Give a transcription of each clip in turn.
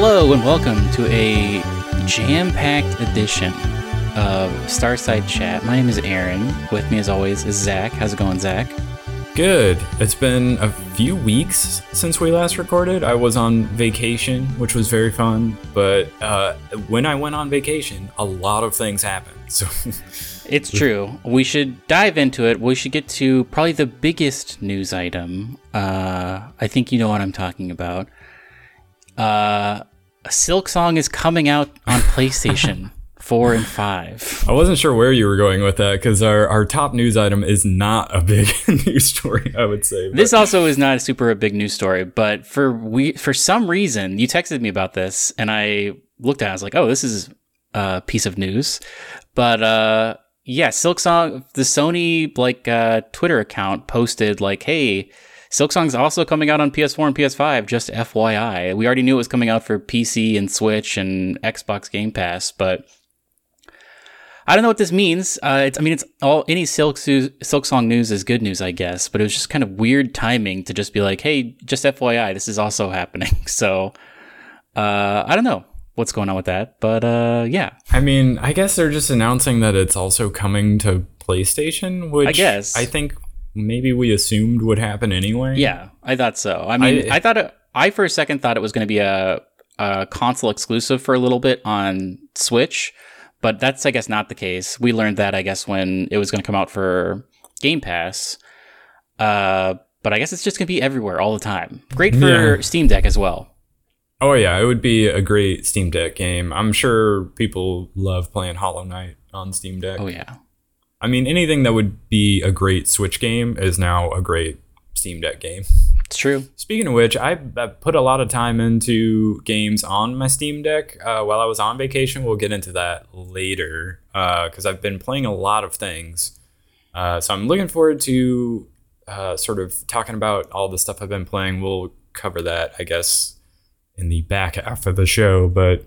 Hello and welcome to a jam-packed edition of Starside Chat. My name is Aaron. With me, as always, is Zach. How's it going, Zach? Good. It's been a few weeks since we last recorded. I was on vacation, which was very fun. But uh, when I went on vacation, a lot of things happened. So It's true. We should dive into it. We should get to probably the biggest news item. Uh, I think you know what I'm talking about. Uh, Silksong is coming out on PlayStation 4 and 5. I wasn't sure where you were going with that because our, our top news item is not a big news story, I would say. This also is not a super a big news story, but for we for some reason you texted me about this and I looked at it, I was like, oh, this is a piece of news. But uh yeah, Silksong the Sony like uh Twitter account posted like, hey, Silksong's also coming out on PS4 and PS5, just FYI. We already knew it was coming out for PC and Switch and Xbox Game Pass, but I don't know what this means. Uh, it's, I mean, it's all any Silk, Su- Silksong news is good news, I guess. But it was just kind of weird timing to just be like, "Hey, just FYI, this is also happening." So, uh, I don't know what's going on with that, but uh, yeah, I mean, I guess they're just announcing that it's also coming to PlayStation, which I guess. I think maybe we assumed would happen anyway. yeah, I thought so. I mean, I, I- thought it, I for a second thought it was going to be a, a console exclusive for a little bit on Switch, but that's I guess not the case. We learned that I guess when it was going to come out for Game Pass. Uh, but I guess it's just going to be everywhere all the time. Great for Yeah. Steam Deck as well. Oh yeah, it would be a great Steam Deck game. I'm sure people love playing Hollow Knight on Steam Deck. Oh yeah. I mean, anything that would be a great Switch game is now a great Steam Deck game. It's true. Speaking of which, I, I put a lot of time into games on my Steam Deck uh, while I was on vacation. We'll get into that later because I've been playing a lot of things. Uh, so I'm looking forward to uh, sort of talking about all the stuff I've been playing. We'll cover that, I guess, in the back half of the show. But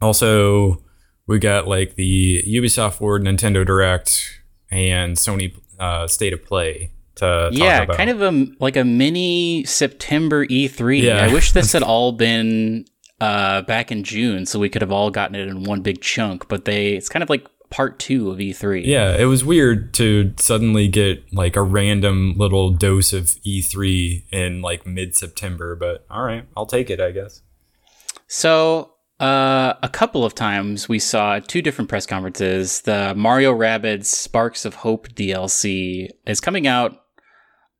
also, we got like the Ubisoft Forward, Nintendo Direct, and Sony uh, State of Play to talk yeah, kind of a like a mini September E3. Yeah. I wish this had all been uh, back in June, so we could have all gotten it in one big chunk. But they, it's kind of like part two of E E3. Yeah, it was weird to suddenly get like a random little dose of E3 in like mid September, but all right, I'll take it, I guess. So, uh, a couple of times we saw two different press conferences. The Mario Rabbids Sparks of Hope DLC is coming out.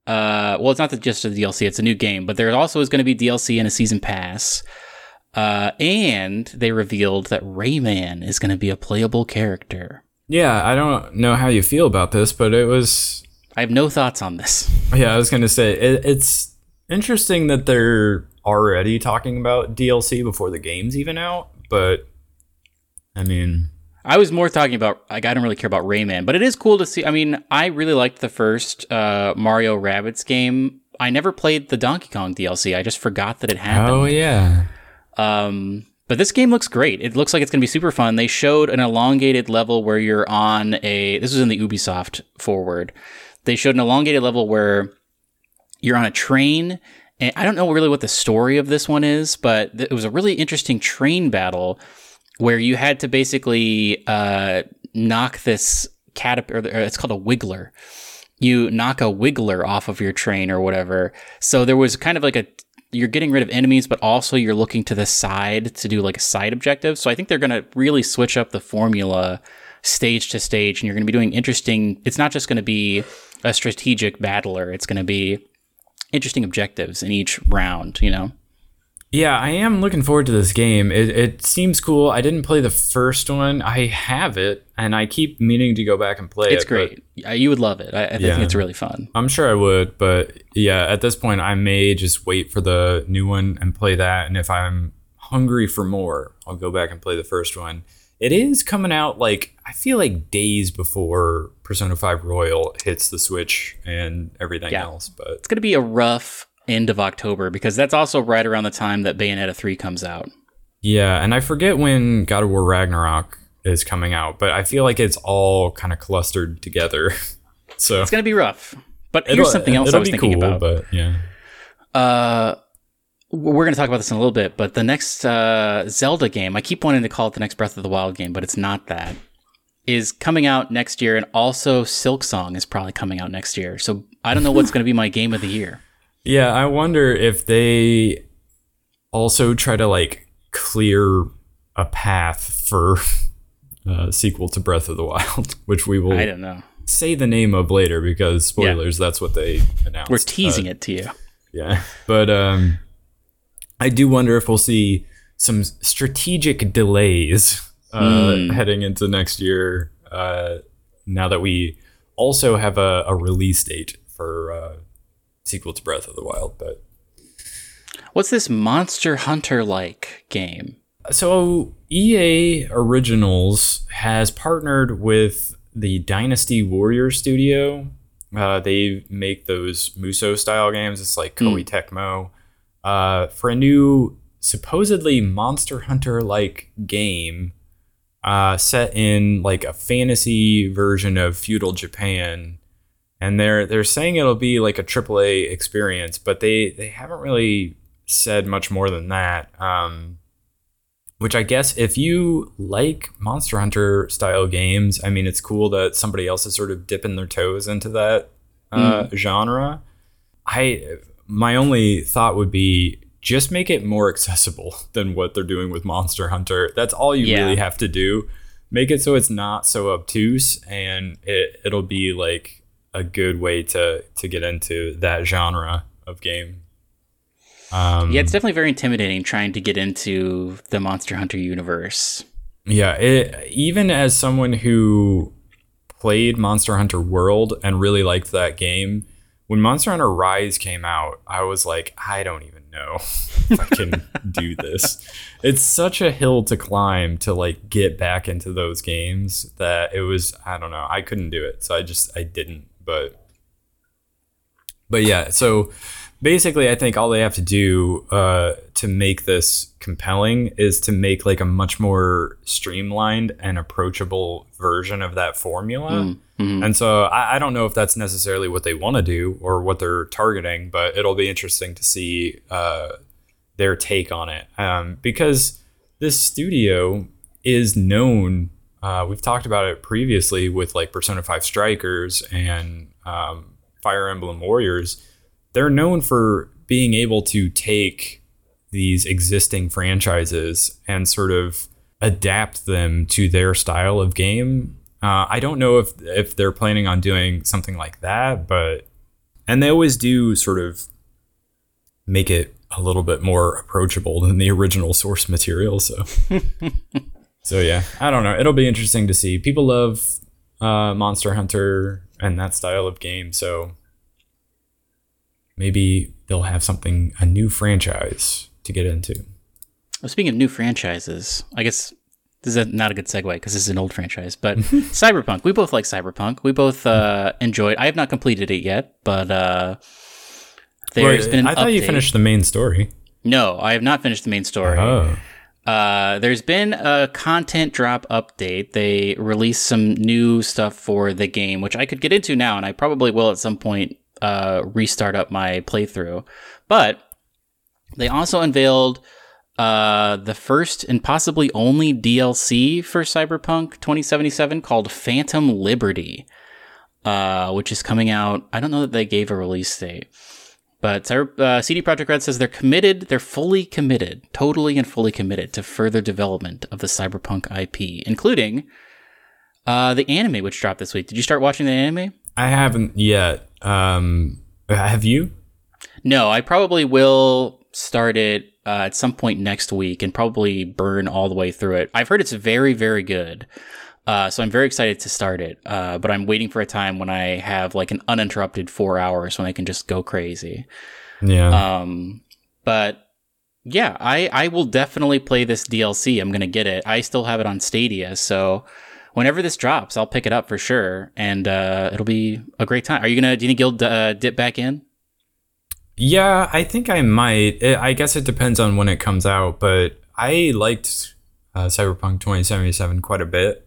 Uh, well, it's not the, just a DLC; it's a new game, but there also is going to be DLC and a season pass. Uh, and they revealed that Rayman is going to be a playable character. Yeah, I don't know how you feel about this, but it was I have no thoughts on this. yeah, I was going to say it, it's interesting that they're already talking about DLC before the game's even out, but I mean, I was more talking about like I don't really care about Rayman, but it is cool to see. I mean, I really liked the first uh, Mario Rabbids game. I never played the Donkey Kong DLC. I just forgot that it happened. oh yeah. Um, but this game looks great. It looks like it's going to be super fun. They showed an elongated level where you're on a. This was in the Ubisoft forward. They showed an elongated level where you're on a train. And I don't know really what the story of this one is, but it was a really interesting train battle where you had to basically uh, knock this caterpillar. It's called a wiggler. You knock a wiggler off of your train or whatever. So there was kind of like a you're getting rid of enemies, but also you're looking to the side to do like a side objective. So I think they're going to really switch up the formula stage to stage, and you're going to be doing interesting. It's not just going to be a strategic battler. It's going to be interesting objectives in each round. You know. Yeah, I am looking forward to this game. It, it seems cool. I didn't play the first one. I have it, and I keep meaning to go back and play It's it. but great. You would love it. I, I think Yeah. it's really fun. I'm sure I would, but yeah, at this point, I may just wait for the new one and play that. And if I'm hungry for more, I'll go back and play the first one. It is coming out like I feel like days before Persona 5 Royal hits the Switch and everything Yeah. else. But It's going to be a rough end of October because that's also right around the time that Bayonetta 3 comes out. yeah, and I forget when God of War Ragnarok is coming out, but I feel like it's all kind of clustered together. so It's going to be rough. But here's something else I was be thinking cool, about. But yeah, Uh, we're going to talk about this in a little bit, but the next uh, Zelda game, I keep wanting to call it the next Breath of the Wild game, but it's not that, is coming out next year. And also Silksong is probably coming out next year. So I don't know what's going to be my game of the year. Yeah, I wonder if they also try to like clear a path for a sequel to Breath of the Wild, which we will I don't know. say the name of later because spoilers, that's what they announced. We're teasing Uh, it to you. Yeah. But um I do wonder if we'll see some strategic delays uh, Hmm. heading into next year uh, now that we also have a, a release date for uh, sequel to Breath of the Wild. But What's this Monster Hunter like game? so EA Originals has partnered with the Dynasty Warrior Studio. Uh, they make those Musou style games. It's like Koei Tecmo uh, for a new supposedly Monster Hunter like game uh, set in like a fantasy version of feudal Japan. And they're they're saying it'll be like a AAA experience, but they they haven't really said much more than that. Um, which I guess if you like Monster Hunter style games, I mean, it's cool that somebody else is sort of dipping their toes into that uh, genre. I my only thought would be just make it more accessible than what they're doing with Monster Hunter. That's all you Yeah. really have to do. Make it so it's not so obtuse, and it it'll be like a good way to to get into that genre of game. Um, Yeah, it's definitely very intimidating trying to get into the Monster Hunter universe. Yeah, it, even as someone who played Monster Hunter World and really liked that game, when Monster Hunter Rise came out, I was like, I don't even know if I can do this. It's such a hill to climb to like get back into those games that it was I don't know, I couldn't do it. So I just I didn't, but but yeah, so basically, I think all they have to do uh, to make this compelling is to make like a much more streamlined and approachable version of that formula. And so I, I don't know if that's necessarily what they want to do or what they're targeting, but it'll be interesting to see uh, their take on it um, because this studio is known. Uh, we've talked about it previously with like Persona 5 Strikers and um, Fire Emblem Warriors. They're known for being able to take these existing franchises and sort of adapt them to their style of game. Uh, I don't know if if they're planning on doing something like that, but and they always do sort of make it a little bit more approachable than the original source material. So, so yeah, I don't know. It'll be interesting to see. People love uh, Monster Hunter and that style of game, so maybe they'll have something a new franchise to get into. Well, speaking of new franchises, I guess this is not a good segue because this is an old franchise, but Cyberpunk. We both like Cyberpunk. We both uh, enjoyed. I have not completed it yet, but uh, there's Wait, been. An I thought you finished the main story. No, I have not finished the main story. Oh, Uh, there's been a content drop update. They released some new stuff for the game, which I could get into now, and I probably will at some point uh, restart up my playthrough. But they also unveiled uh, the first and possibly only DLC for Cyberpunk 2077 called Phantom Liberty, uh, which is coming out. I don't know that they gave a release date. But uh, CD Projekt Red says they're committed, they're fully committed, totally and fully committed to further development of the Cyberpunk IP, including uh, the anime which dropped this week. Did you start watching the anime? I haven't yet. Um, have you? No, I probably will start it uh, at some point next week and probably burn all the way through it. I've heard it's very, very good. Uh, so I'm very excited to start it. Uh, but I'm waiting for a time when I have like an uninterrupted four hours when I can just go crazy. Yeah. Um, but yeah, I, I will definitely play this DLC. I'm going to get it. I still have it on Stadia. So whenever this drops, I'll pick it up for sure. And uh, it'll be a great time. Are you going to, do you think you'll uh, dip back in? Yeah, I think I might. I I guess it depends on when it comes out, but I liked uh, Cyberpunk 2077 quite a bit.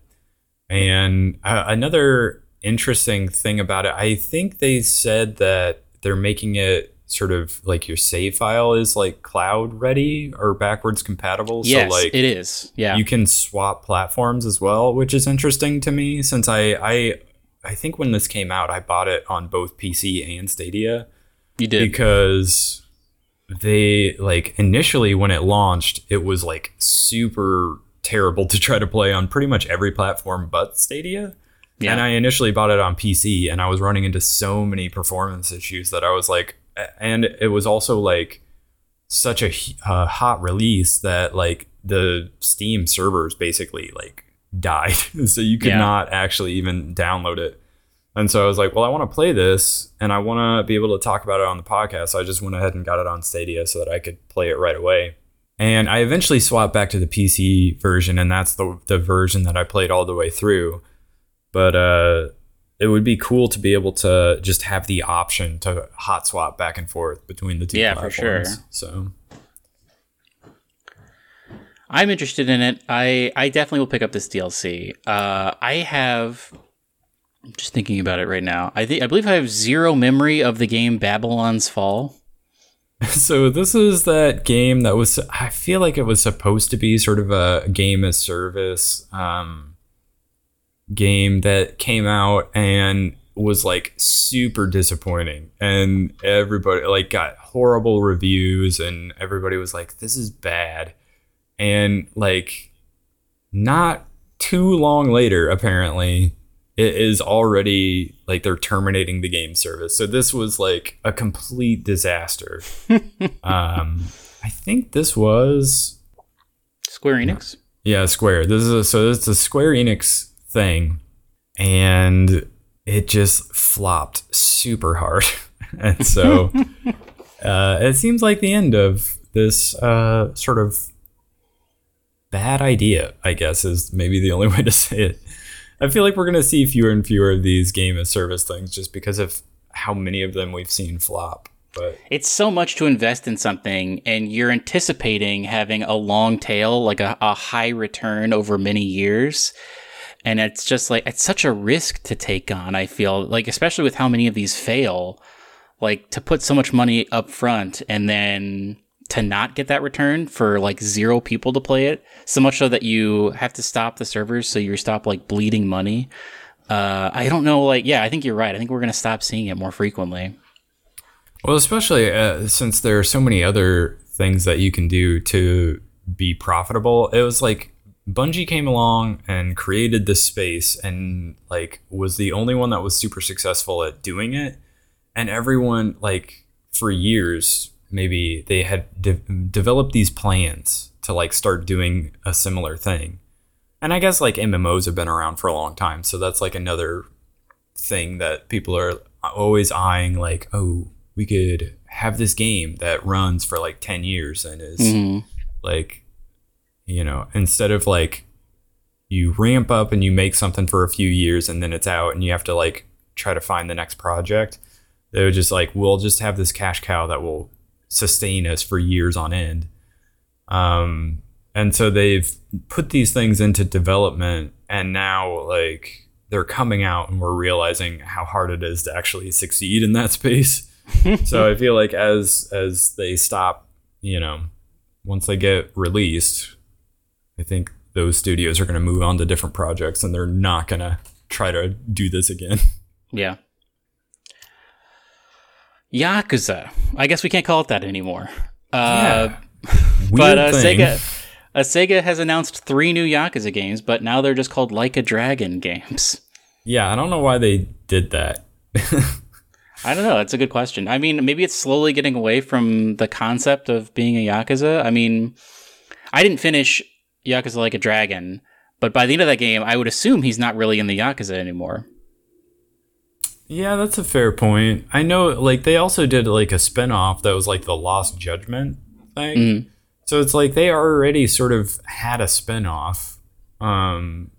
And uh, another interesting thing about it, I think they said that they're making it sort of like your save file is like cloud ready or backwards compatible. Yes, so like it is. Yeah. you can swap platforms as well, which is interesting to me since I I I think when this came out, I bought it on both PC and Stadia you did. because they like initially when it launched, it was like super terrible to try to play on pretty much every platform but Stadia. Yeah. And I initially bought it on PC and I was running into so many performance issues that I was like and it was also like such a uh, hot release that like the Steam servers basically like died. so you could Yeah. not actually even download it. And so I was like, well, I want to play this and I want to be able to talk about it on the podcast. So I just went ahead and got it on Stadia so that I could play it right away. And I eventually swapped back to the PC version, and that's the the version that I played all the way through. But uh, it would be cool to be able to just have the option to hot swap back and forth between the two Yeah, for sure. So I'm interested in it. I I definitely will pick up this DLC. Uh, I have. I'm just thinking about it right now. I think I believe I have zero memory of the game Babylon's Fall. So this is that game that was I feel like it was supposed to be sort of a game as service um, game that came out and was like super disappointing and everybody like got horrible reviews and everybody was like this is bad and like not too long later apparently it is already like they're terminating the game service. So this was like a complete disaster. um, I think this was Square Enix. yeah Square. This is a, so it's a Square Enix thing, and it just flopped super hard, and so uh, it seems like the end of this uh, sort of bad idea. I guess is maybe the only way to say it. I feel like we're gonna see fewer and fewer of these game as service things just because of how many of them we've seen flop. But It's so much to invest in something, and you're anticipating having a long tail, like a, a high return over many years. And it's just like, it's such a risk to take on, I feel, like, especially with how many of these fail, like to put so much money up front and then to not get that return for like zero people to play it, so much so that you have to stop the servers so you stop like bleeding money. Uh, I don't know, like, yeah, I think you're right. I think we're going to stop seeing it more frequently. Well, especially uh, since there are so many other things that you can do to be profitable. It was like Bungie came along and created this space and like was the only one that was super successful at doing it. And everyone like for years maybe they had de- developed these plans to like start doing a similar thing. And I guess like MMOs have been around for a long time, so that's like another thing that people are always eyeing like, oh, we could have this game that runs for like 10 years and is Mhm. like you know, instead of like you ramp up and you make something for a few years and then it's out and you have to like try to find the next project. They would just like, we'll just have this cash cow that will sustain us for years on end. Um, and so they've put these things into development and now like they're coming out and we're realizing how hard it is to actually succeed in that space. so I feel like as as they stop, you know, once they get released, I think those studios are going to move on to different projects and they're not going to try to do this again. Yeah. Yakuza. I guess we can't call it that anymore. Uh, but uh. Sega, uh, Sega has announced three new Yakuza games, but now they're just called Like a Dragon games. Yeah, I don't know why they did that. I don't know. That's a good question. I mean, maybe it's slowly getting away from the concept of being a Yakuza. I mean, I didn't finish Yakuza Like a Dragon, but by the end of that game, I would assume he's not really in the Yakuza anymore. Yeah, that's a fair point. I know like they also did like a spin-off that was like the Lost Judgment thing. Mhm. So it's like they already sort of had a spin-off. Um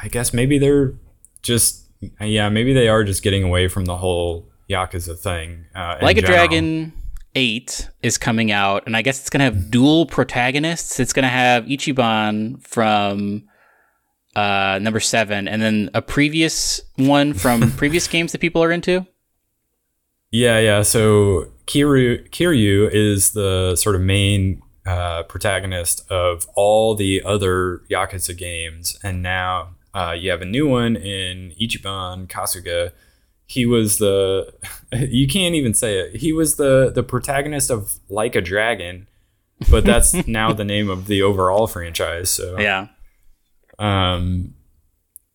I guess maybe they're just yeah, maybe they are just getting away from the whole Yakuza thing. Uh, Like a general. Dragon 8 is coming out, and I guess it's going to have dual protagonists. It's going to have Ichiban from uh, number 7, and then a previous one from previous games that people are into. Yeah, yeah. So Kiryu Kiryu is the sort of main uh, protagonist of all the other Yakuza games, and now uh, you have a new one in Ichiban Kasuga. He was the you can't even say it. He was the the protagonist of Like a Dragon, but that's now the name of the overall franchise. So Yeah. Um,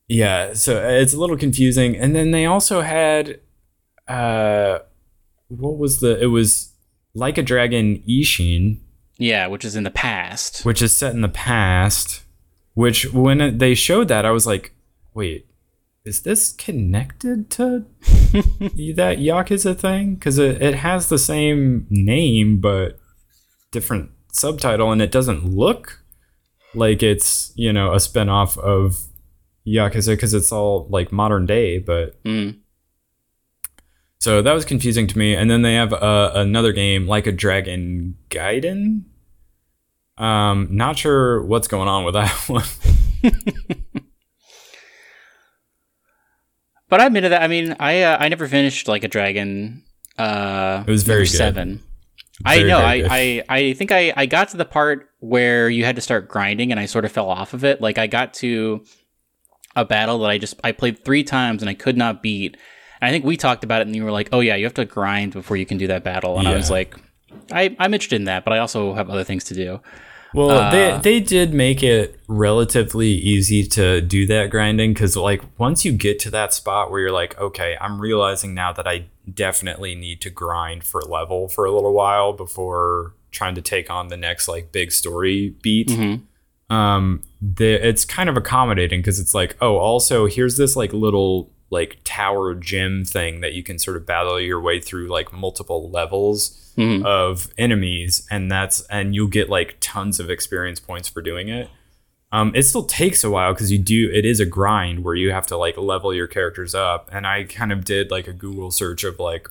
yeah, so it's a little confusing. And then they also had, uh, what was the? It was like a dragon Ishin, Yeah, which is in the past. which is set in the past. Which when they showed that, I was like, wait, is this connected to that Yakuza thing? Because it, it has the same name but different subtitle, and it doesn't look like it's you know a spinoff of Yakuza because it's all like modern day, but Mm. so that was confusing to me. And then they have uh, another game like a Dragon Gaiden. Um, not sure what's going on with that one. But I admitted that. I mean, I uh, I never finished like a dragon. Uh, It was very seven. I know. I. I I think I I got to the part where you had to start grinding, and I sort of fell off of it. Like I got to a battle that I just I played three times and I could not beat. And I think we talked about it, and you were like, "Oh yeah, you have to grind before you can do that battle." And I was like, I, "I'm interested in that, but I also have other things to do." Well, Uh, they they did make it relatively easy to do that grinding because like once you get to that spot where you're like, okay, I'm realizing now that I definitely need to grind for level for a little while before trying to take on the next like big story beat. Mhm. Um, the it's kind of accommodating because it's like, oh, also here's this like little like tower gym thing that you can sort of battle your way through like multiple levels Mhm. of enemies and that's and you'll get like tons of experience points for doing it um, it still takes a while because you do it is a grind where you have to like level your characters up and i kind of did like a google search of like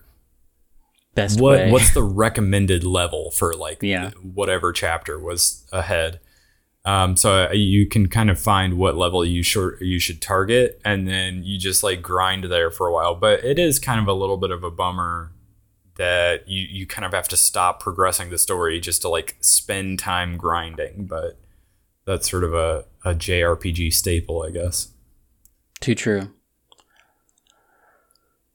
Best what way. what's the recommended level for like Yeah. whatever chapter was ahead um, so uh, you can kind of find what level you should you should target and then you just like grind there for a while but it is kind of a little bit of a bummer that you you kind of have to stop progressing the story just to like spend time grinding but that's sort of a, a jrpg staple i guess Too true.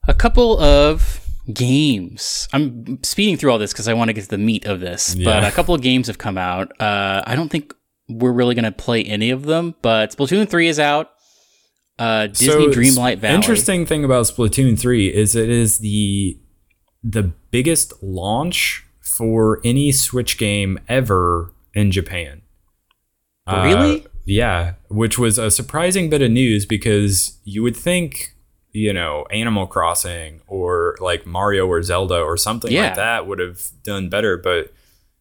A couple of games. I'm speeding through all this because I want to get to the meat of this. But a couple of games have come out. Uh, I don't think we're really going to play any of them. But Splatoon three is out. Uh, Disney So, Dreamlight Valley. Interesting thing about Splatoon 3 is it is the the biggest launch for any Switch game ever in Japan. Uh, Really? yeah, which was a surprising bit of news because you would think, you know, Animal Crossing or like Mario or Zelda or something Yeah. like that would have done better, but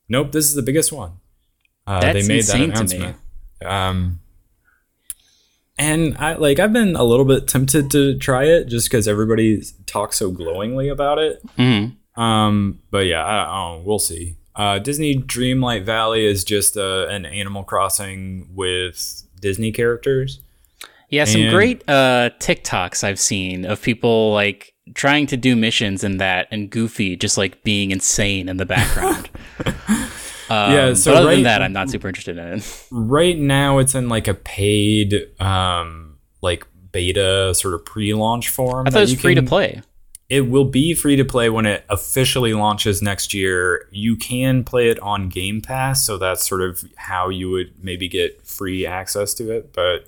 nope, this is the biggest one. Uh, they made that announcement. Um, and I like I've been a little bit tempted to try it just because everybody talks so glowingly about it. Mhm. Um, but yeah, I, I know, we'll see. Uh, Disney Dreamlight Valley is just uh, an Animal Crossing with Disney characters. Yeah, some And- great uh, TikToks I've seen of people like trying to do missions in that and Goofy just like being insane in the background. Um, Yeah, so other right- than that, I'm not super interested in it. Right now, it's in like a paid, um, like beta sort of pre-launch form. I thought it was free to play. It will be free to play when it officially launches next year. You can play it on Game Pass, so that's sort of how you would maybe get free access to it. But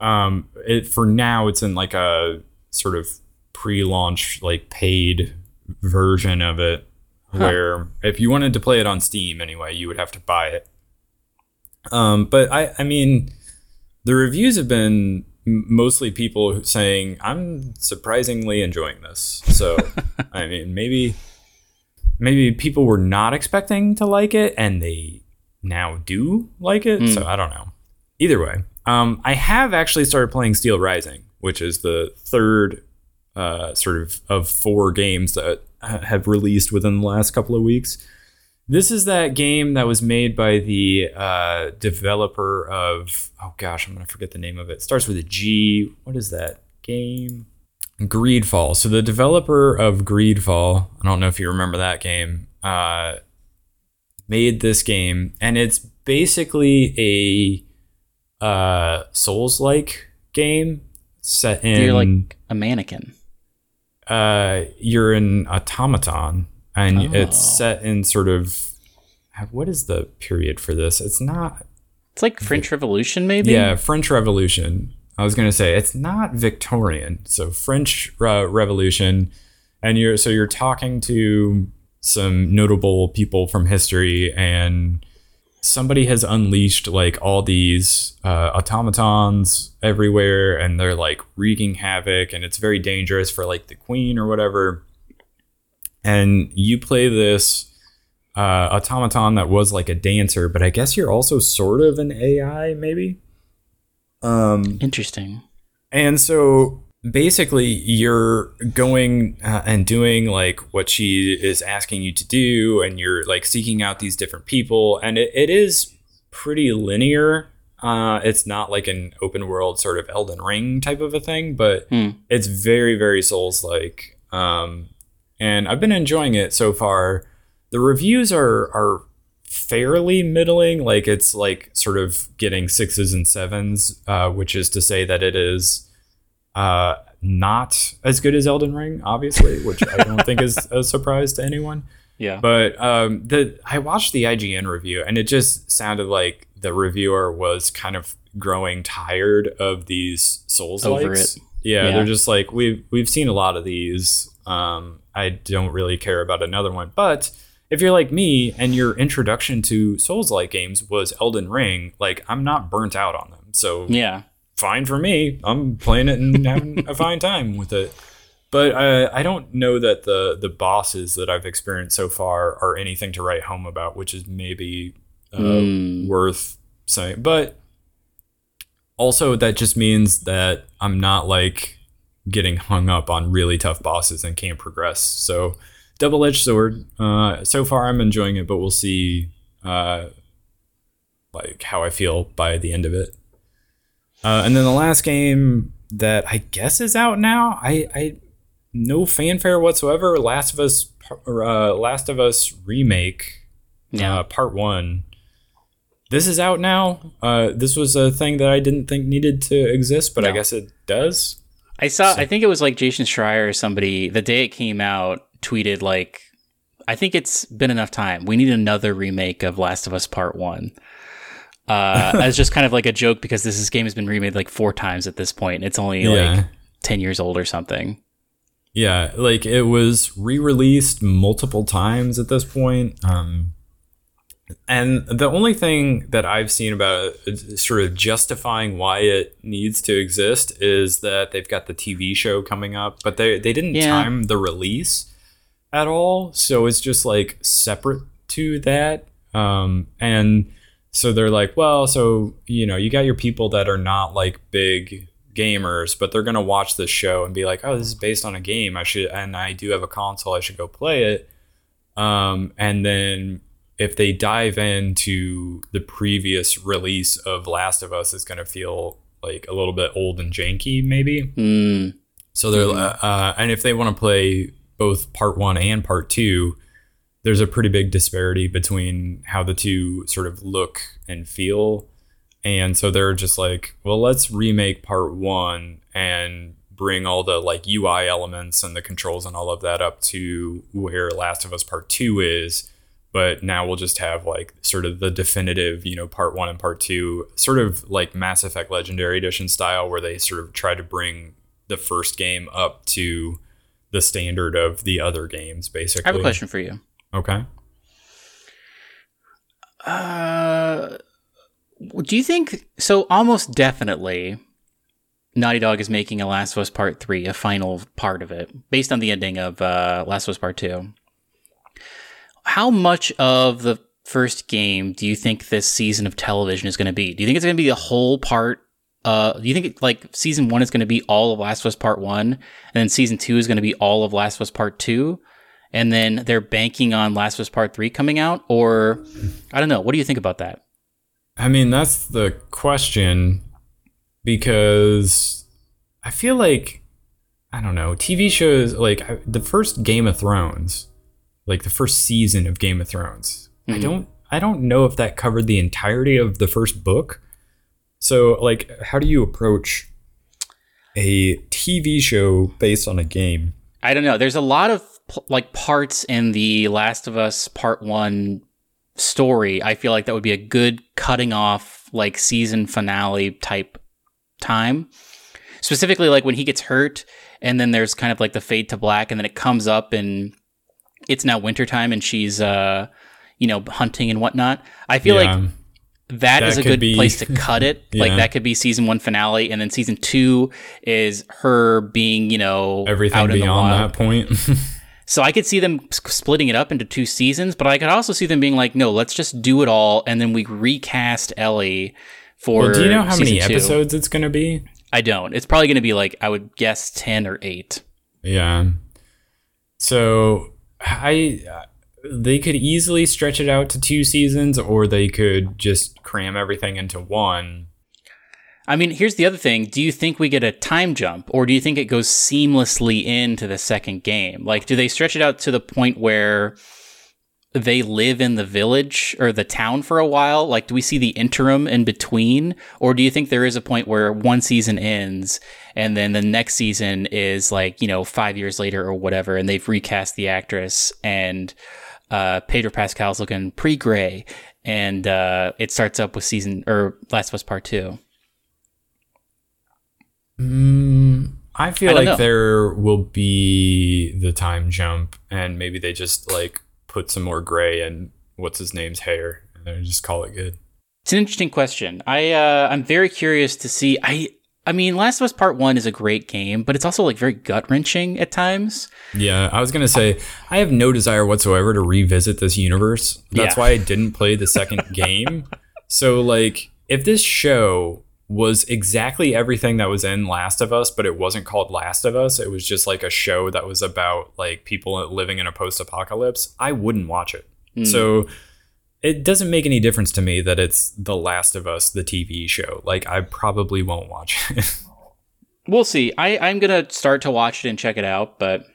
um, it for now, it's in like a sort of pre-launch, like paid version of it, where if you wanted to play it on Steam anyway, you would have to buy it. Um, but I, I mean, the reviews have been mostly people saying I'm surprisingly enjoying this. So, I mean, maybe maybe people were not expecting to like it and they now do like it. So I don't know. Either way, um, I have actually started playing Steelrising, which is the third uh, sort of of four games that have released within the last couple of weeks. This is that game that was made by the uh, developer of oh gosh, I'm gonna forget the name of it. Starts with a G. What is that game? Greedfall. So the developer of Greedfall, I don't know if you remember that game, uh, made this game, and it's basically a uh, Souls-like game set in. You're like a mannequin. uh, you're an automaton, and Oh. it's set in sort of. What is the period for this? It's not It's like French Revolution, maybe. Yeah, French Revolution. I was gonna say it's not Victorian, so French uh, Revolution, and you're so you're talking to some notable people from history, and somebody has unleashed like all these uh, automatons everywhere, and they're like wreaking havoc, and it's very dangerous for like the queen or whatever. And you play this uh, automaton that was like a dancer, but I guess you're also sort of an AI, maybe. Um, Interesting. and so basically, you're going uh, and doing like what she is asking you to do, and you're like seeking out these different people, and it, it is pretty linear. Uh, it's not like an open world sort of Elden Ring type of a thing, but Hmm. it's very, very Souls like. Um, and I've been enjoying it so far. The reviews are are fairly middling. Like it's like sort of getting sixes and sevens, uh, which is to say that it is uh, not as good as Elden Ring, obviously, which I don't think is a surprise to anyone. Yeah. But um, the I watched the IGN review, and it just sounded like the reviewer was kind of growing tired of these Souls Over likes. it. Yeah, Yeah. they're just like we've we've seen a lot of these. Um, I don't really care about another one, but if you're like me and your introduction to Souls-like games was Elden Ring, like I'm not burnt out on them, so yeah. Fine for me. I'm playing it and having a fine time with it. But uh, I don't know that the the bosses that I've experienced so far are anything to write home about, which is maybe uh, Mm. worth saying. But also, that just means that I'm not like getting hung up on really tough bosses and can't progress. So, double edged sword. Uh, so far, I'm enjoying it, but we'll see. Uh, like how I feel by the end of it. Uh, and then the last game that I guess is out now. I, I no fanfare whatsoever. Last of Us, uh, Last of Us remake, Yeah. uh, part one. This is out now. Uh, this was a thing that I didn't think needed to exist, but I guess it does. I saw. I think it was like Jason Schreier or somebody the day it came out tweeted like, "I think it's been enough time. We need another remake of Last of Us Part One." Uh, as just kind of like a joke because this, this game has been remade like four times at this point. It's only Yeah. like ten years old or something. Yeah, like it was re-released multiple times at this point. Um, and the only thing that I've seen about it, sort of justifying why it needs to exist is that they've got the TV show coming up, but they they didn't Yeah. time the release at all, so it's just like separate to that. Um, and so they're like, well, so you know, you got your people that are not like big gamers, but they're gonna watch this show and be like, oh, this is based on a game. I should, and I do have a console. I should go play it. Um, and then if they dive into the previous release of Last of Us, it's gonna feel like a little bit old and janky, maybe. Mm, So they're uh, and if they want to play both part one and part two, there's a pretty big disparity between how the two sort of look and feel. And so they're just like, well, let's remake part one and bring all the like UI elements and the controls and all of that up to where Last of Us Part Two is. But now we'll just have like sort of the definitive, you know, part one and part two, sort of like Mass Effect Legendary Edition style, where they sort of try to bring the first game up to the standard of the other games, basically. I have a question for you. Okay. Uh, do you think so? Almost definitely, Naughty Dog is making a Last of Us Part Three, a final part of it, based on the ending of uh, Last of Us Part Two. How much of the first game do you think this season of television is going to be? Do you think it's going to be the whole part? Uh, do you think like season one is going to be all of Last of Us Part One, and then season two is going to be all of Last of Us Part Two? And then they're banking on Last of Us Part Three coming out, or I don't know. What do you think about that? I mean, that's the question because I feel like I don't know. TV shows like the first Game of Thrones, like the first season of Game of Thrones. I Mhm. don't I don't know if that covered the entirety of the first book. So like how do you approach a TV show based on a game? I don't know. There's a lot of like parts in the Last of Us Part One story. I feel like that would be a good cutting off like season finale type time. Specifically, like when he gets hurt, and then there's kind of like the fade to black, and then it comes up, and it's now wintertime, and she's uh, you know, hunting and whatnot. I feel like that That is a good be- place to cut it. Like that could be season one finale, and then season two is her being, you know, everything out in the beyond that point. So I could see them splitting it up into two seasons, but I could also see them being like, no, let's just do it all, and then we recast Ellie for. well, do you know how many two. episodes it's going to be? I don't. It's probably going to be like I would guess ten or eight. Yeah. So I uh, they could easily stretch it out to two seasons or they could just cram everything into one. I mean, here's the other thing. Do you think we get a time jump, or do you think it goes seamlessly into the second game? Like, do they stretch it out to the point where they live in the village or the town for a while? Like, do we see the interim in between, or do you think there is a point where one season ends and then the next season is like you know five years later or whatever, and they've recast the actress and uh, Pedro Pascal's looking pre gray, and uh, it starts up with season or Last of Us Part Two. Mm, I feel I like know. there will be the time jump and maybe they just like put some more gray in what's his name's hair and they just call it good. It's an interesting question. I uh, I'm very curious to see. I I mean, Last of Us Part One is a great game, but it's also like very gut wrenching at times. Yeah, I was gonna say I have no desire whatsoever to revisit this universe. That's Yeah. why I didn't play the second game. So like, if this show was exactly everything that was in Last of Us, but it wasn't called Last of Us, it was just like a show that was about like people living in a post-apocalypse, I wouldn't watch it. Hmm. So it doesn't make any difference to me that it's The Last of Us, the TV show. Like I probably won't watch it. We'll see. I I'm gonna start to watch it and check it out, but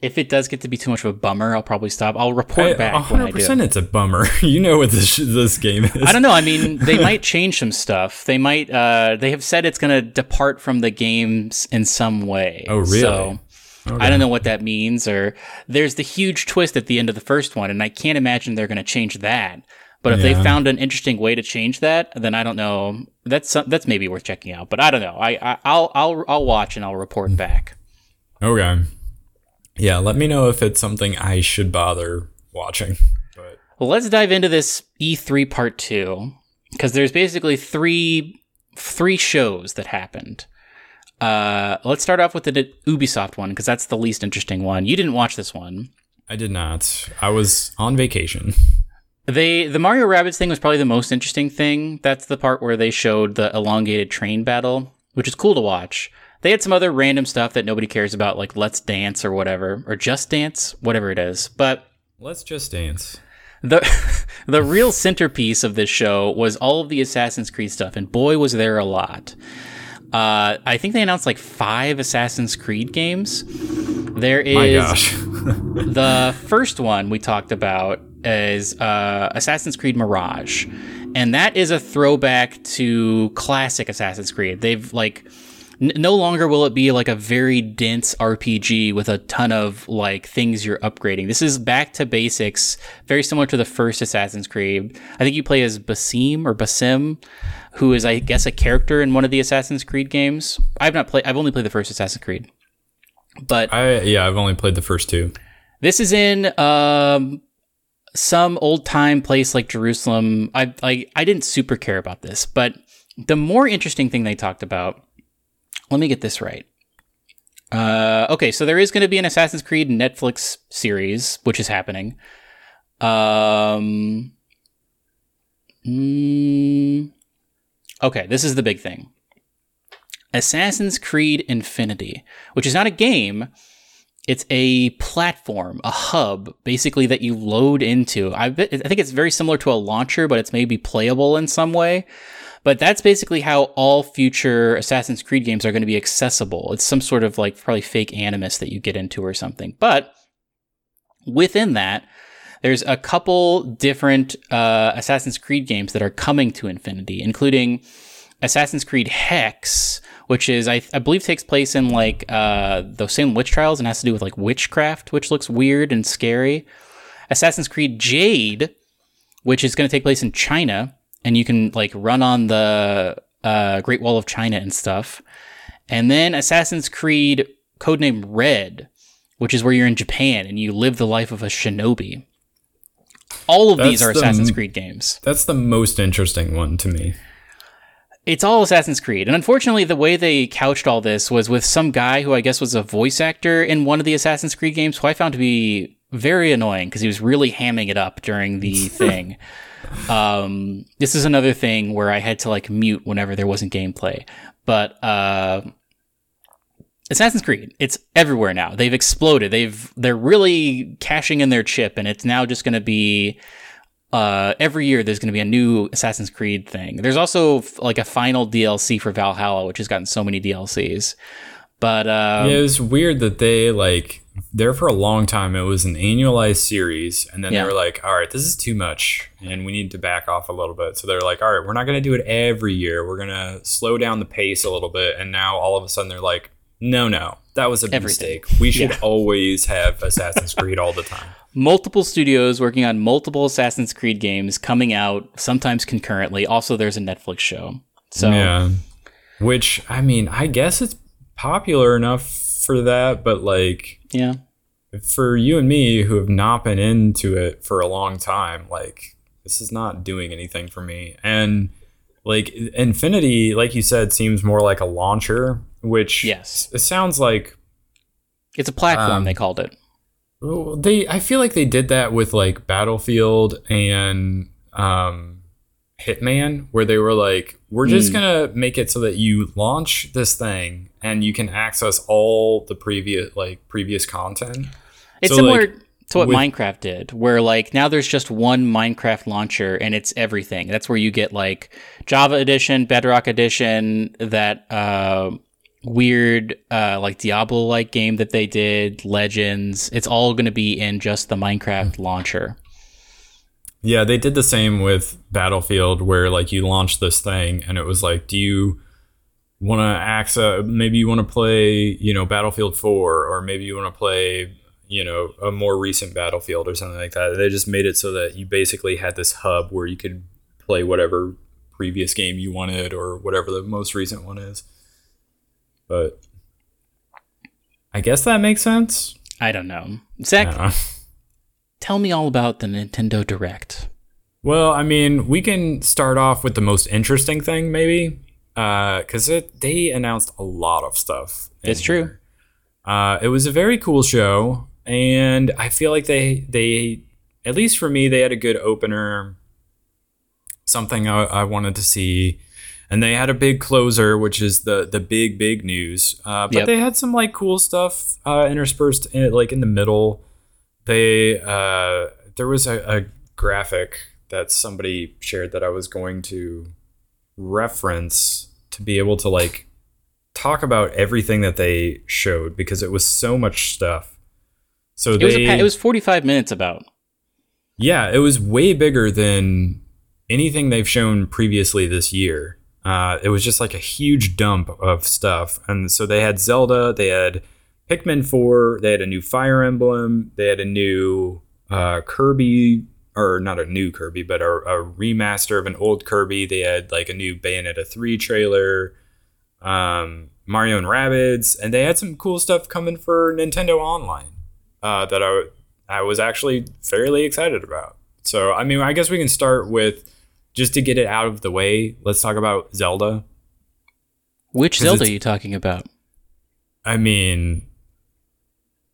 if it does get to be too much of a bummer, I'll probably stop. I'll report A back 100 percent, it's a bummer. you know what this this game is. I don't know. I mean, they might change some stuff. They might. Uh, they have said it's going to depart from the games in some way. Oh, really? So, Okay. I don't know what that means. Or there's the huge twist at the end of the first one, and I can't imagine they're going to change that. But if they found an interesting way to change that, then I don't know. That's that's maybe worth checking out. But I don't know. I, I I'll I'll I'll watch and I'll report back. Okay. Yeah, let me know if it's something I should bother watching. But Well, let's dive into this E3 part two because there's basically three three shows that happened. Uh, let's start off with the Ubisoft one because that's the least interesting one. You didn't watch this one. I did not. I was on vacation. They the Mario Rabbids thing was probably the most interesting thing. That's the part where they showed the elongated train battle, which is cool to watch. They had some other random stuff that nobody cares about, like Let's Dance or whatever, or Just Dance, whatever it is. But Let's just dance. the the real centerpiece of this show was all of the Assassin's Creed stuff, and boy, was there a lot. Uh, I think they announced like five Assassin's Creed games. There is My gosh. the first one we talked about is uh, Assassin's Creed Mirage, and that is a throwback to classic Assassin's Creed. They've like n- no longer will it be like a very dense RPG with a ton of like things you're upgrading. This is back to basics, very similar to the first Assassin's Creed. I think you play as Basim or Basim, who is I guess a character in one of the Assassin's Creed games. I've not played. I've only played the first Assassin's Creed, but I yeah, I've only played the first two. this is in um, some old time place like Jerusalem. I, I I didn't super care about this, but the more interesting thing they talked about. Let me get this right. Uh, okay, so there is going to be an Assassin's Creed Netflix series, which is happening. Um, mm, okay, this is the big thing. Assassin's Creed Infinity, which is not a game, it's a platform, a hub, basically that you load into. I, I think it's very similar to a launcher, but it's maybe playable in some way. But that's basically how all future Assassin's Creed games are going to be accessible. It's some sort of like probably fake animus that you get into or something. But within that, there's a couple different uh, Assassin's Creed games that are coming to Infinity, including Assassin's Creed Hex, which is I, I believe takes place in like uh, the Salem witch trials and has to do with like witchcraft, which looks weird and scary. Assassin's Creed Jade, which is going to take place in China, and you can like run on the uh, Great Wall of China and stuff. And then Assassin's Creed codename Red, which is where you're in Japan and you live the life of a shinobi. All of these are the Assassin's Creed games. That's the most interesting one to me. It's all Assassin's Creed. And unfortunately, the way they couched all this was with some guy who I guess was a voice actor in one of the Assassin's Creed games, who I found to be very annoying because he was really hamming it up during the thing. Um, this is another thing where I had to like mute whenever there wasn't gameplay. But uh, Assassin's Creed, it's everywhere now. They've exploded. They've they're really cashing in their chip, and it's now just going to be uh, every year there's going to be a new Assassin's Creed thing. There's also f- like a final DLC for Valhalla, which has gotten so many DLCs. But um, yeah, it was weird that they like there for a long time. It was an annualized series, and then Yeah. they were like, "All right, this is too much, and we need to back off a little bit." So they're like, "All right, we're not going to do it every year. We're going to slow down the pace a little bit." And now all of a sudden they're like, "No, no, that was a Everything. mistake. We should Yeah. always have Assassin's Creed all the time." multiple studios working on multiple Assassin's Creed games coming out sometimes concurrently. Also, there's a Netflix show. So Yeah. Which I mean, I guess it's popular enough for that, but like yeah. for you and me who have not been into it for a long time, like this is not doing anything for me. And like Infinity, like you said, seems more like a launcher, which Yes. it sounds like It's a platform, Um, they called it. well, they I feel like they did that with like Battlefield and um Hitman where they were like we're just going to make it so that you launch this thing and you can access all the previous like previous content. It's so, similar like, to what with- Minecraft did, where like now there's just one Minecraft launcher and it's everything. That's where you get like Java Edition, Bedrock Edition, that uh, weird uh, like Diablo like game that they did, Legends. It's all going to be in just the Minecraft launcher. Yeah, they did the same with Battlefield where like you launch this thing and it was like do you want to access maybe you want to play, you know, Battlefield 4 or maybe you want to play you know a more recent battlefield or something like that. They just made it so that you basically had this hub where you could play whatever previous game you wanted or whatever the most recent one is. But i guess that makes sense. I don't know. Zach, tell me all about the Nintendo Direct. well i mean we can start off with the most interesting thing maybe because it they announced a lot of stuff It's true. Uh, it was a very cool show, and I feel like they they at least for me they had a good opener, something I, I wanted to see, and they had a big closer, which is the the big big news. Uh, but Yep. they had some like cool stuff uh, interspersed in, like in the middle. They uh, there was a, a graphic that somebody shared that I was going to reference to be able to like talk about everything that they showed because it was so much stuff. So It they, was pa- it was 45 minutes about. yeah, it was way bigger than anything they've shown previously this year. Uh, it was just like a huge dump of stuff, and so they had Zelda, they had Pikmin Four, they had a new Fire Emblem, they had a new uh, Kirby, or not a new Kirby, but a, a remaster of an old Kirby. They had like a new Bayonetta Three trailer, um, Mario and Rabbids, and they had some cool stuff coming for Nintendo Online uh, that I I was actually fairly excited about. So I mean, I guess we can start with just to get it out of the way. Let's talk about Zelda. Which Zelda are you talking about? I mean,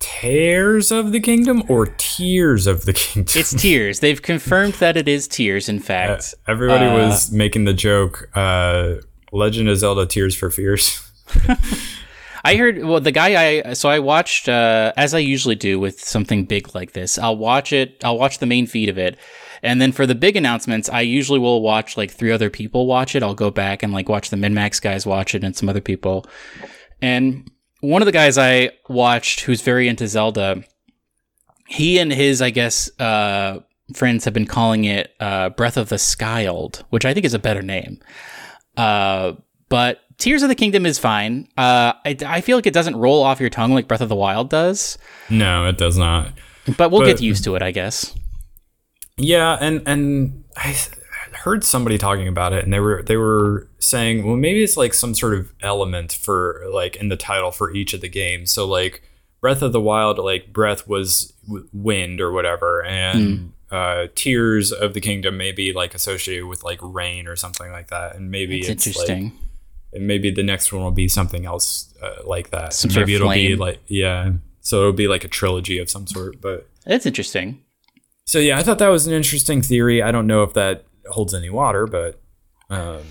Tears of the Kingdom or Tears of the Kingdom? It's Tears. They've confirmed that it is Tears, in Uh, fact. everybody Uh, was making the joke. Uh, Legend of Zelda: Tears for Fears. I heard well the guy I so I watched uh, as I usually do with something big like this. I'll watch it. I'll watch the main feed of it, and then for the big announcements, I usually will watch like three other people watch it. I'll go back and like watch the MinnMax guys watch it and some other people. And one of the guys I watched who's very into Zelda, he and his I guess uh, friends have been calling it uh, Breath of the Skyld, which I think is a better name. Uh, but Tears of the Kingdom is fine. Uh, I, I feel like it doesn't roll off your tongue like Breath of the Wild does. No, it does not. But we'll but, get used to it, I guess. Yeah, and and I heard somebody talking about it, and they were they were saying, well, maybe it's like some sort of element for like in the title for each of the games. So like Breath of the Wild, like breath was wind or whatever, and mm uh, Tears of the Kingdom may be like associated with like rain or something like that, and maybe That's it's interesting. Like, and maybe the next one will be something else uh, like that. Some maybe it'll flame. be like yeah, so it'll be like a trilogy of some sort. But it's interesting. So yeah, I thought that was an interesting theory. I don't know if that holds any water, but um,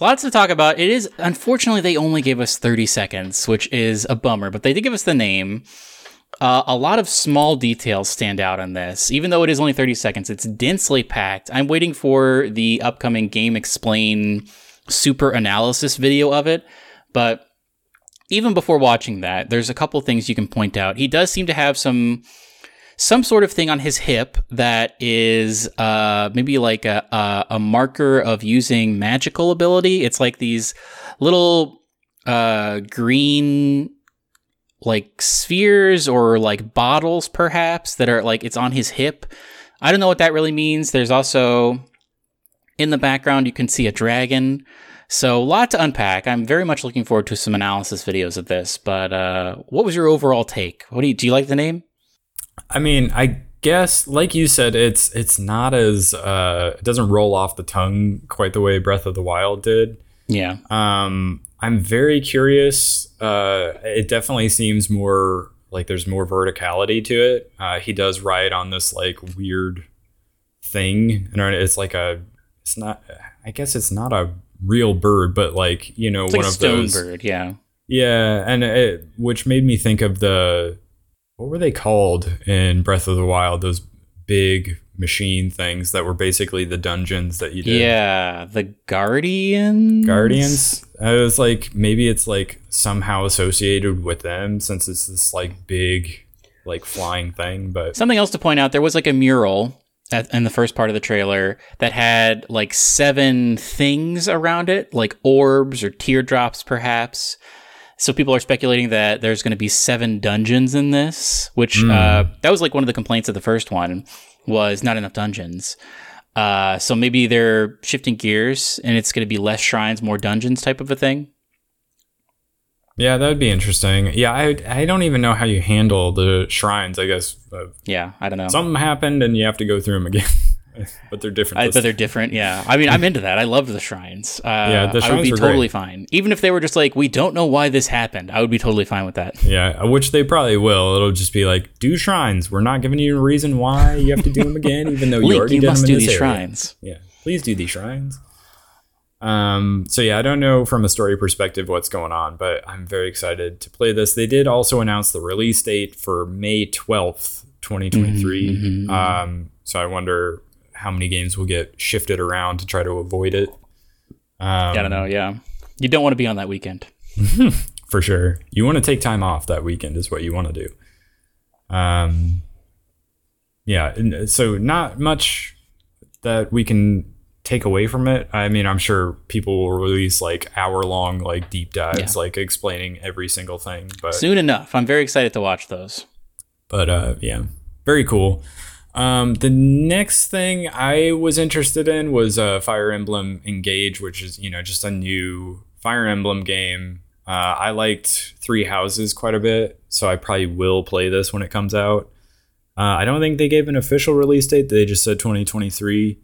lots to talk about. It is unfortunately they only gave us 30 seconds, which is a bummer, but they did give us the name. Uh, a lot of small details stand out in this. Even though it is only 30 seconds, it's densely packed. I'm waiting for the upcoming GameXplain super analysis video of it. But even before watching that, there's a couple things you can point out. He does seem to have some some sort of thing on his hip that is uh, maybe like a, a, a marker of using magical ability. It's like these little uh, green like spheres or like bottles perhaps that are like it's on his hip. I don't know what that really means. There's also in the background you can see a dragon. So a lot to unpack. I'm very much looking forward to some analysis videos of this. But uh, what was your overall take? What do you do? You like the name? I mean, I guess like you said, it's it's not as uh, it doesn't roll off the tongue quite the way Breath of the Wild did. Yeah. Um, I'm very curious. Uh, it definitely seems more like there's more verticality to it. Uh, he does ride on this like weird thing, and it's like a. It's not. I guess it's not a real bird, but like you know, it's one like of stone those. bird, yeah. Yeah, and it, which made me think of the what were they called in Breath of the Wild? Those big machine things that were basically the dungeons that you did. Yeah, the Guardians. Guardians. I was like, maybe it's like somehow associated with them since it's this like big, like flying thing. But something else to point out: there was like a mural at, in the first part of the trailer that had like seven things around it, like orbs or teardrops, perhaps. So people are speculating that there's going to be seven dungeons in this, which mm. uh, that was like one of the complaints of the first one was not enough dungeons. Uh, so maybe they're shifting gears and it's going to be less shrines, more dungeons type of a thing. Yeah, that would be interesting. Yeah, I I don't even know how you handle the shrines. I guess. Uh, yeah, I don't know. Something happened and you have to go through them again. but they're different. I, but they're different. Yeah, I mean, I'm into that. I love the shrines. Uh, yeah, the shrines I would be totally great. fine, even if they were just like, we don't know why this happened. I would be totally fine with that. Yeah, which they probably will. It'll just be like, do shrines. We're not giving you a reason why you have to do them again, even though you already you did must them do these area. shrines. Yeah, please do these shrines. Um, so yeah, I don't know from a story perspective what's going on, but I'm very excited to play this. They did also announce the release date for May 12th, 2023. Mm-hmm, mm-hmm. Um, so I wonder how many games will get shifted around to try to avoid it. Um, I don't know. Yeah, you don't want to be on that weekend. for sure, you want to take time off that weekend is what you want to do. Um, yeah. So not much that we can take away from it. I mean, I'm sure people will release like hour long like deep dives, yeah. like explaining every single thing. But soon enough, I'm very excited to watch those. But uh, yeah, very cool. Um, the next thing I was interested in was uh, Fire Emblem Engage, which is you know just a new Fire Emblem game. Uh, I liked Three Houses quite a bit, so I probably will play this when it comes out. Uh, I don't think they gave an official release date; they just said 2023.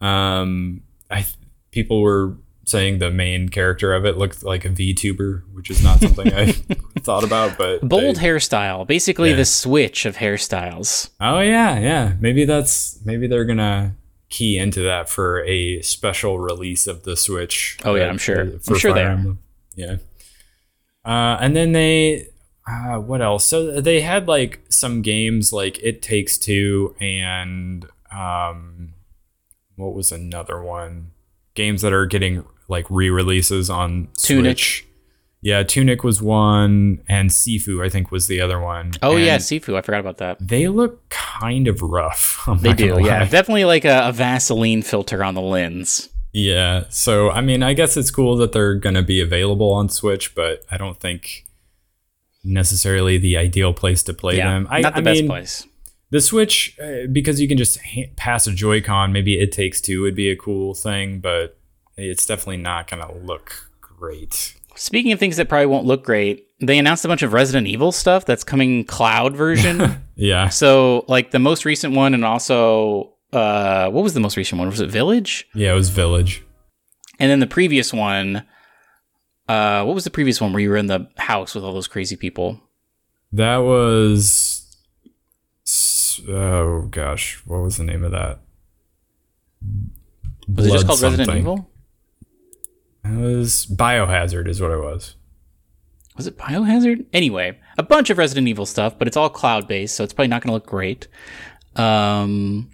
Um, I people were saying the main character of it looked like a VTuber, which is not something I thought about. But bold they, hairstyle, basically yeah. the switch of hairstyles. Oh yeah, yeah. Maybe that's maybe they're gonna key into that for a special release of the Switch. Oh yeah, I'm sure. I'm sure Fire they are. Emblem. Yeah. Uh, and then they, uh, what else? So they had like some games like It Takes Two and um, what was another one? Games that are getting like re-releases on Tunic. Switch. Yeah, Tunic was one, and Sifu I think was the other one. Oh yeah, Sifu. I forgot about that. they look kind of rough. I'm They do. Yeah, definitely like a, a Vaseline filter on the lens. Yeah. So I mean, I guess it's cool that they're gonna be available on Switch, but I don't think necessarily the ideal place to play Yeah, them. I, not the I best mean, place. The Switch, uh, because you can just ha- pass a Joy-Con. Maybe it takes two would be a cool thing, but it's definitely not gonna look great. Speaking of things that probably won't look great, they announced a bunch of Resident Evil stuff that's coming cloud version. Yeah. so like the most recent one, and also uh, what was the most recent one? Was it Village? Yeah, it was Village. And then the previous one, uh, what was the previous one where you were in the house with all those crazy people? That was. Oh gosh, what was the name of that? Was it just Blood called Resident. Evil? It was Biohazard, is what it was. Was it Biohazard? Anyway, a bunch of Resident Evil stuff, but it's all cloud based, so it's probably not going to look great. Um,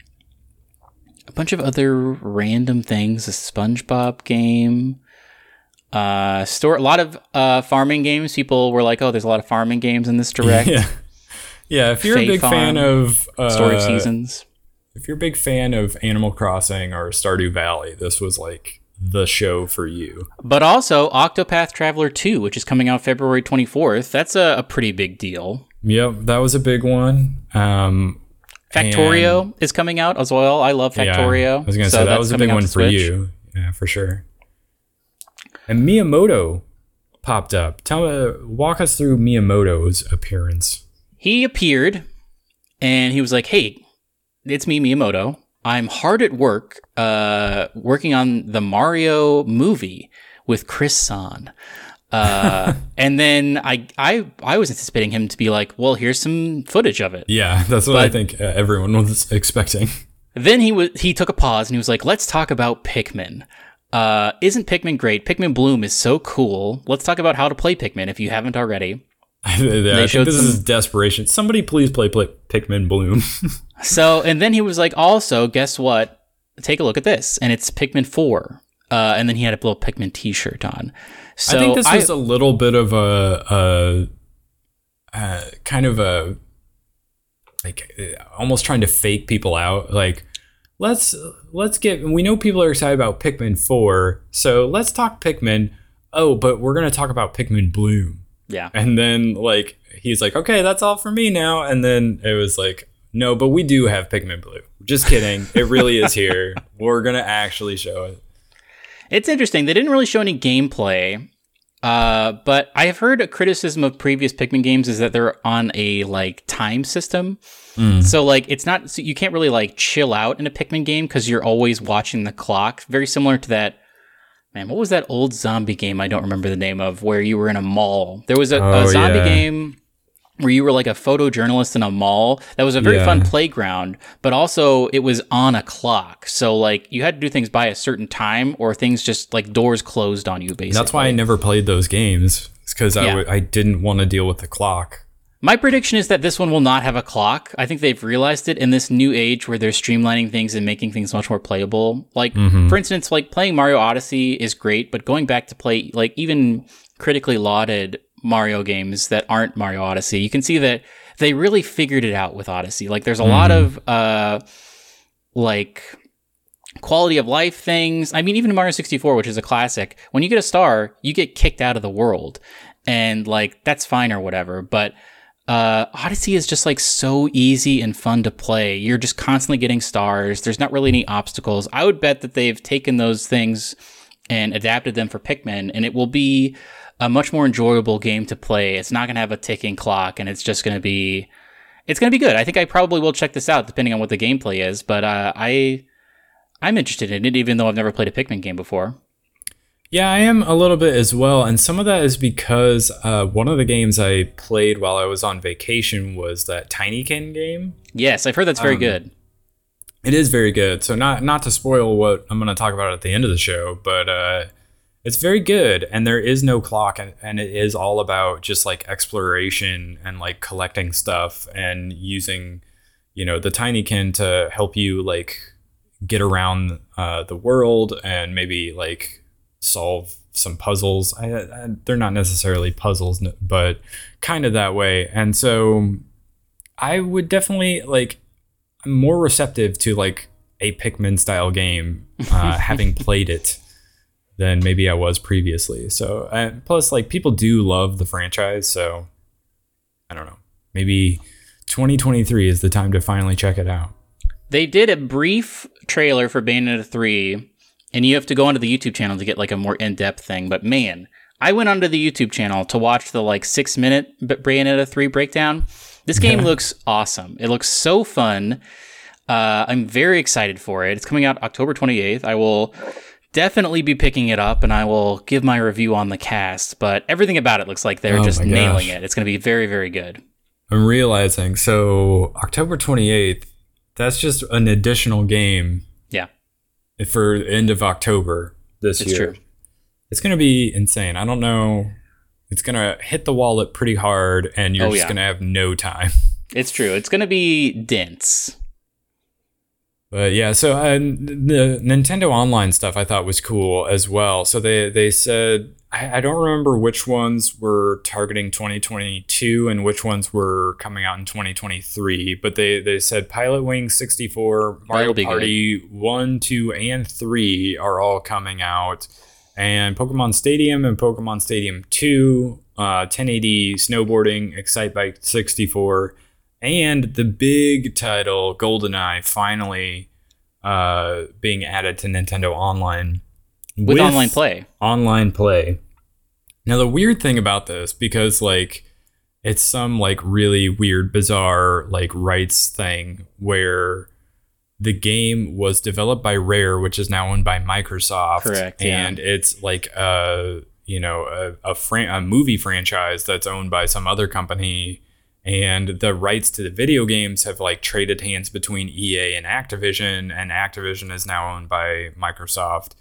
a bunch of other random things, a SpongeBob game. Uh, store a lot of uh farming games. People were like, "Oh, there's a lot of farming games in this direct." Yeah, yeah. If you're Fae a big fan of uh, Story of Seasons. if you're a big fan of Animal Crossing or Stardew Valley, this was like the show for you. But also Octopath Traveler 2, which is coming out February 24th. That's a, a pretty big deal. Yep, that was a big one. Um, Factorio is coming out as well. I love yeah, Factorio. I was gonna so say that was a big one for Switch. you. Yeah, for sure. And Miyamoto popped up. Tell me, walk us through Miyamoto's appearance. He appeared and he was like, "Hey, it's me, Miyamoto. I'm hard at work, uh, working on the Mario movie with Chris San." Uh, and then I, I, I was anticipating him to be like, "Well, here's some footage of it." Yeah, that's what I think uh, everyone was expecting. Then he was he took a pause and he was like, "Let's talk about Pikmin. Uh, isn't Pikmin great? Pikmin Bloom is so cool. Let's talk about how to play Pikmin if you haven't already." I think showed this some- is desperation. Somebody please play, play Pikmin Bloom. So, and then he was like, "Also, guess what? Take a look at this, and it's Pikmin Four. Uh, and then he had a little Pikmin T-shirt on. So I think this was a little bit of a, a, a kind of a like almost trying to fake people out. Like let's let's get. We know people are excited about Pikmin Four, so let's talk Pikmin. Oh, but we're gonna talk about Pikmin Bloom. Yeah. And then like he's like, okay, that's all for me now. And then it was like, no, but we do have Pikmin Bloom. Just kidding. it really is here. We're gonna actually show it. It's interesting. They didn't really show any gameplay, uh, but I have heard a criticism of previous Pikmin games is that they're on a like time system. So like it's not so you can't really like chill out in a Pikmin game because you're always watching the clock. Very similar to that. Man, what was that old zombie game? I don't remember the name of where you were in a mall. There was a, a Oh, zombie yeah. game where you were like a photojournalist in a mall. That was a very Yeah. fun playground, but also it was on a clock. So like you had to do things by a certain time or things just like doors closed on you basically. That's why I never played those games. It's because I Yeah. w- I didn't want to deal with the clock. My prediction is that this one will not have a clock. I think they've realized it in this new age where they're streamlining things and making things much more playable. Like, for instance, like playing Mario Odyssey is great, but going back to play, like, even critically lauded Mario games that aren't Mario Odyssey, you can see that they really figured it out with Odyssey. Like, there's a lot of, uh, like, quality of life things. I mean, even in Mario 64, which is a classic, when you get a star, you get kicked out of the world. And like, that's fine or whatever. But uh, Odyssey is just like so easy and fun to play. You're just constantly getting stars. There's not really any obstacles. I would bet that they've taken those things and adapted them for Pikmin, and it will be a much more enjoyable game to play. It's not going to have a ticking clock, and it's just going to be. It's going to be good. I think I probably will check this out, depending on what the gameplay is. But uh, I, I'm interested in it, even though I've never played a Pikmin game before. Yeah, I am a little bit as well, and some of that is because uh, one of the games I played while I was on vacation was that Tinykin game. Yes, I've heard that's very Um, good. It is very good. So not not to spoil what I'm going to talk about at the end of the show, but uh, it's very good and there is no clock and, and it is all about just like exploration and like collecting stuff and using you know the tinykin to help you like get around uh, the world and maybe like solve some puzzles I, I, they're not necessarily puzzles but kind of that way and so i would definitely like i'm more receptive to like a pikmin style game uh, having played it than maybe I was previously. So, uh, plus, like people do love the franchise, so I don't know. Maybe 2023 is the time to finally check it out. They did a brief trailer for Bayonetta 3, and you have to go onto the YouTube channel to get like a more in depth thing. But man, I went onto the YouTube channel to watch the like six minute Bayonetta 3 breakdown. This game looks awesome. It looks so fun. Uh, I'm very excited for it. It's coming out October 28th. I will definitely be picking it up and I will give my review on the cast, but everything about it looks like they're Oh just nailing it. It's going to be very, very good. I'm realizing so October 28th, that's just an additional game For end of October this it's year. true. It's going to be insane. I don't know. It's going to hit the wallet pretty hard and you're Oh, just yeah. going to have no time. It's true. It's going to be dense. But yeah, so uh, the Nintendo Online stuff I thought was cool as well. So they they said I, I don't remember which ones were targeting 2022 and which ones were coming out in 2023. But they they said Pilot Wing 64, Mario Party one, two, and three are all coming out, and Pokemon Stadium and Pokemon Stadium 2, uh, 1080 snowboarding, Excitebike 64 and the big title GoldenEye finally uh, being added to Nintendo Online With, online play. Online play. Now the weird thing about this, because like it's some like really weird, bizarre like rights thing where the game was developed by Rare, which is now owned by Microsoft, Correct, yeah. and it's like a you know a a, fran- a movie franchise that's owned by some other company and the rights to the video games have like traded hands between EA and Activision and Activision is now owned by Microsoft.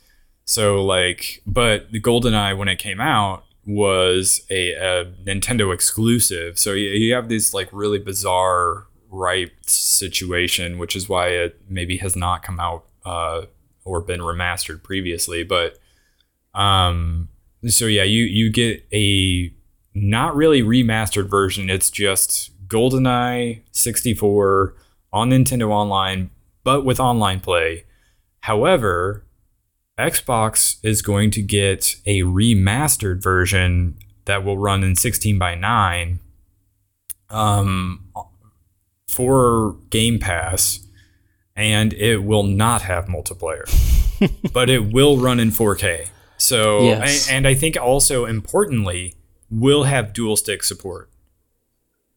So like but the GoldenEye when it came out was a, a Nintendo exclusive. So you, you have this like really bizarre rights situation which is why it maybe has not come out uh, or been remastered previously but um so yeah you you get a not really remastered version. It's just GoldenEye 64 on Nintendo Online, but with online play. However, Xbox is going to get a remastered version that will run in 16 by 9 um, for Game Pass, and it will not have multiplayer, but it will run in 4K. So, Yes. and I think also importantly, will have dual stick support,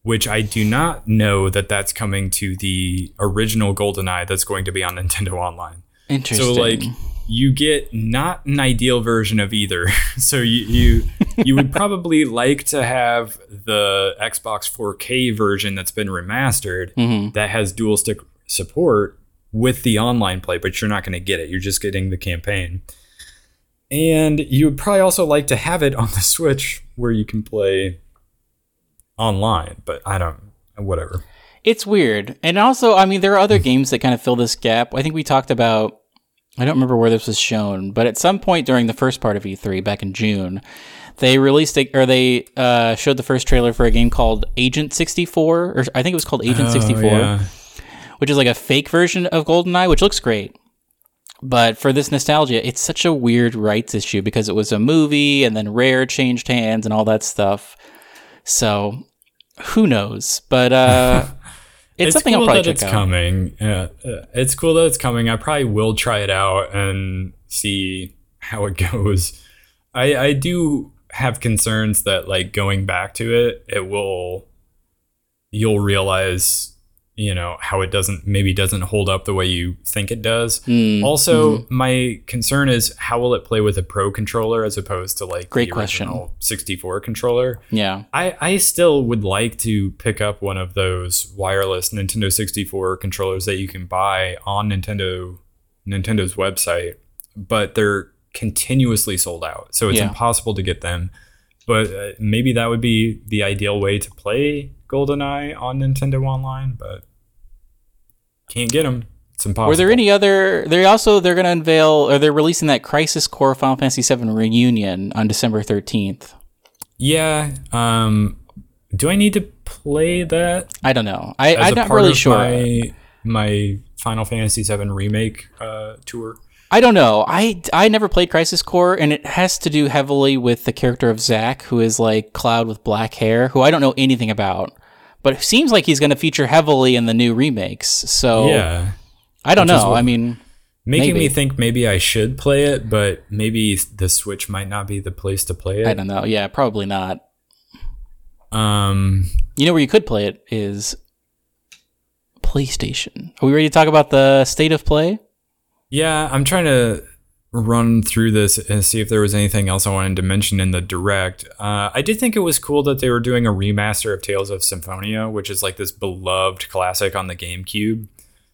which I do not know that that's coming to the original GoldenEye that's going to be on Nintendo Online. Interesting. So like you get not an ideal version of either. so you you you would probably like to have the Xbox 4K version that's been remastered Mhm. that has dual stick support with the online play, but you're not going to get it. You're just getting the campaign. And you would probably also like to have it on the Switch where you can play online, but I don't whatever. It's weird. And also, I mean, there are other games that kind of fill this gap. I think we talked about, I don't remember where this was shown, but at some point during the first part of E3 back in June, they released a, or they uh, showed the first trailer for a game called Agent 64, or I think it was called Agent 64, Oh, yeah. which is like a fake version of GoldenEye, which looks great. But for this nostalgia, it's such a weird rights issue because it was a movie and then Rare changed hands and all that stuff. So who knows? But uh, it's, something cool I'll probably that check it's out. coming. Yeah, uh, it's cool that it's coming. I probably will try it out and see how it goes. I I do have concerns that like going back to it, it will you'll realize you know how it doesn't maybe doesn't hold up the way you think it does. Mm, Also, mhm. my concern is how will it play with a pro controller as opposed to like Great the question. original 64 controller. yeah, I, I still would like to pick up one of those wireless Nintendo 64 controllers that you can buy on Nintendo Nintendo's website, but they're continuously sold out, so it's Yeah. impossible to get them. But uh, maybe that would be the ideal way to play GoldenEye on Nintendo Online, but can't get them. It's impossible. Were there any other? They also they're going to unveil or they're releasing that Crisis Core Final Fantasy VII reunion on December thirteenth. Yeah. Um. Do I need to play that? I don't know. I, I'm not really sure. My, my Final Fantasy VII remake uh, tour. I don't know. I I never played Crisis Core, and it has to do heavily with the character of Zack, who is like Cloud with black hair, who I don't know anything about. But it seems like he's going to feature heavily in the new remakes. So Yeah. I don't Which know. I mean, Making Maybe. me think maybe I should play it, but maybe the Switch might not be the place to play it. I don't know. Yeah, probably not. Um. You know where you could play it is PlayStation. Are we ready to talk about the state of play? Yeah, I'm trying to run through this and see if there was anything else I wanted to mention in the direct. Uh, I did think it was cool that they were doing a remaster of Tales of Symphonia, which is like this beloved classic on the GameCube.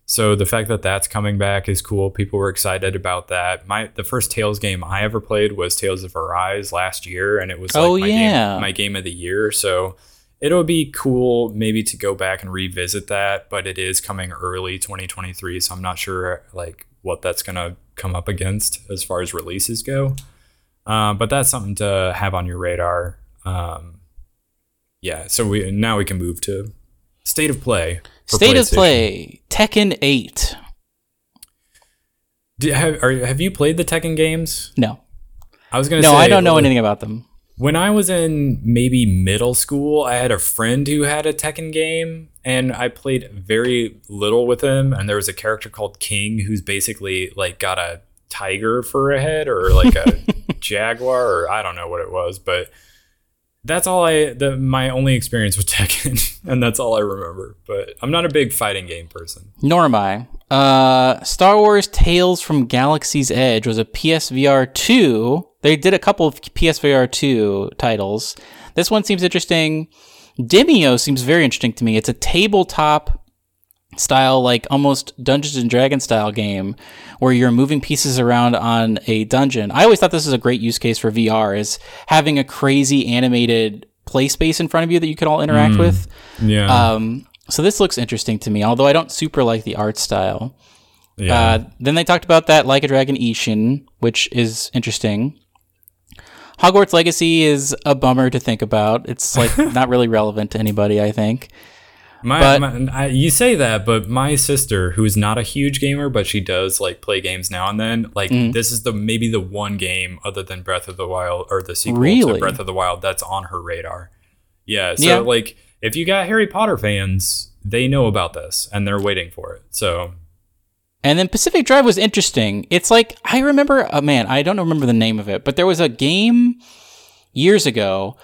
So the fact that that's coming back is cool. People were excited about that. My the first Tales game I ever played was Tales of Arise last year, and it was like Oh, my yeah. game, my game of the year. So it'll be cool maybe to go back and revisit that, but it is coming early 2023, so I'm not sure like what that's gonna come up against as far as releases go. Uh, but that's something to have on your radar. Um, yeah, so we now we can move to state of play. State of play Tekken 8. Do, have, are, have you played the Tekken games? No. I was gonna No, say I don't know like, anything about them. When I was in maybe middle school, I had a friend who had a Tekken game, and I played very little with him. And there was a character called King who's basically like got a tiger for a head or like a jaguar, or I don't know what it was, but that's all I. The, my only experience with Tekken, and that's all I remember. But I'm not a big fighting game person. Nor am I. Uh, Star Wars Tales from Galaxy's Edge was a PSVR 2. They did a couple of PSVR 2 titles. This one seems interesting. Demeo seems very interesting to me. It's a tabletop style, like almost Dungeons and Dragons style game where you're moving pieces around on a dungeon. I always thought this is a great use case for VR is having a crazy animated play space in front of you that you can all interact with. Yeah, Um, so this looks interesting to me, although I don't super like the art style. yeah. Uh, then they talked about that Like a Dragon Ishin, which is interesting. Hogwarts Legacy is a bummer to think about. It's like not really relevant to anybody, I think. My, But- my I, you say that, but my sister, who is not a huge gamer, but she does like play games now and then. Like Mm. this is the maybe the one game other than Breath of the Wild or the sequel Really? to Breath of the Wild that's on her radar. Yeah, so Yeah. like if you got Harry Potter fans, they know about this and they're waiting for it. So And then Pacific Drive was interesting. It's like I remember, uh, man, I don't remember the name of it, but there was a game years ago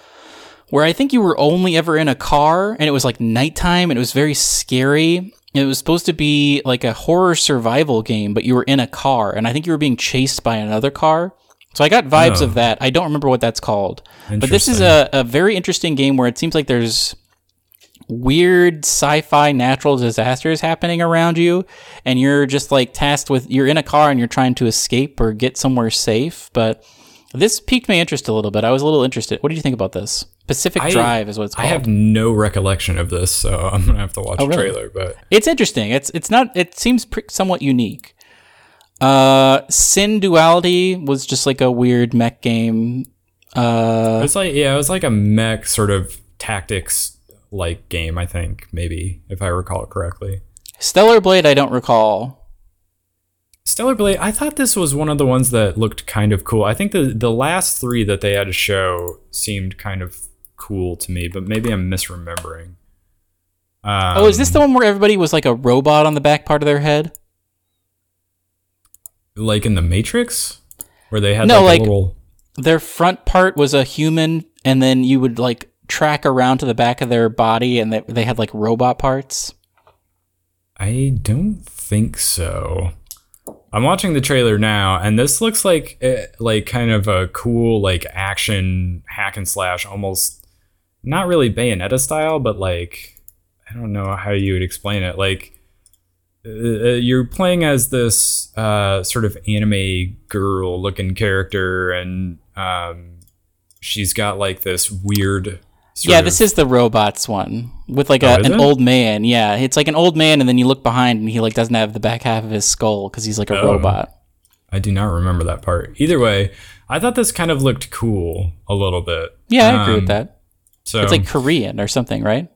where I think you were only ever in a car, and it was like nighttime, and it was very scary. It was supposed to be like a horror survival game, but you were in a car, and I think you were being chased by another car. So I got vibes Oh. of that. I don't remember what that's called, but this is a, a very interesting game where it seems like there's weird sci-fi natural disasters happening around you and you're just like tasked with you're in a car and you're trying to escape or get somewhere safe but this piqued my interest a little bit. I was a little interested. What did you think about this? Pacific I- drive is what it's called I have no recollection of this, so I'm gonna have to watch Oh, a trailer. But it's interesting. It's it's not it seems pre- somewhat unique. Uh Synduality was just like a weird mech game. Uh it's like yeah, it was like a mech sort of tactics like game. I think maybe if I recall correctly. stellar blade i don't recall Stellar Blade, I thought this was one of the ones that looked kind of cool. I think the the last three that they had to show seemed kind of cool to me, but maybe I'm misremembering. Um, oh is this the one where everybody was like a robot on the back part of their head like in the Matrix, where they had No, like, like- little? their front part was a human and then you would like track around to the back of their body and they, they had like robot parts I don't think so. I'm watching the trailer now, and this looks like eh, like kind of a cool like action hack and slash, almost not really Bayonetta style, but like I don't know how you would explain it. Like uh, you're playing as this uh, sort of anime girl looking character, and um, she's got like this weird. Yeah, this is the robots one with like Oh, a, is an it? old man. Yeah, it's like an old man, and then you look behind, and he like doesn't have the back half of his skull because he's like a Oh. robot. I do not remember that part. Either way, I thought this kind of looked cool a little bit. Yeah, I agree with Um, that. So It's like Korean or something, right?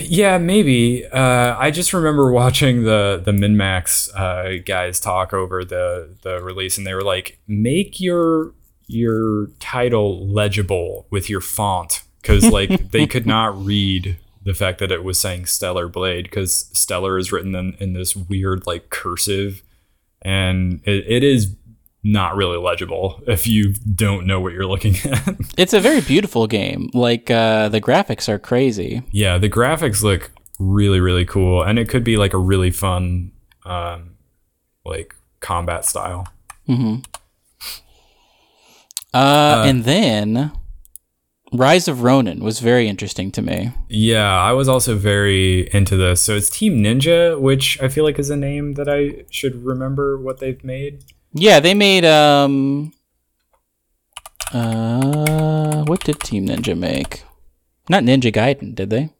Yeah, maybe. Uh, I just remember watching the the MinnMax uh, guys talk over the the release, and they were like, "Make your your title legible with your font," because like they could not read the fact that it was saying Stellar Blade because Stellar is written in, in this weird like cursive, and it, it is not really legible if you don't know what you're looking at. It's a very beautiful game. Like uh, the graphics are crazy. Yeah, the graphics look really, really cool, and it could be like a really fun, um, like combat style. Uh, and then Rise of Ronin was very interesting to me. Yeah, I was also very into this. So it's Team Ninja, which I feel like is a name that I should remember what they've made. Yeah, they made um uh what did Team Ninja make? Not Ninja Gaiden, did they?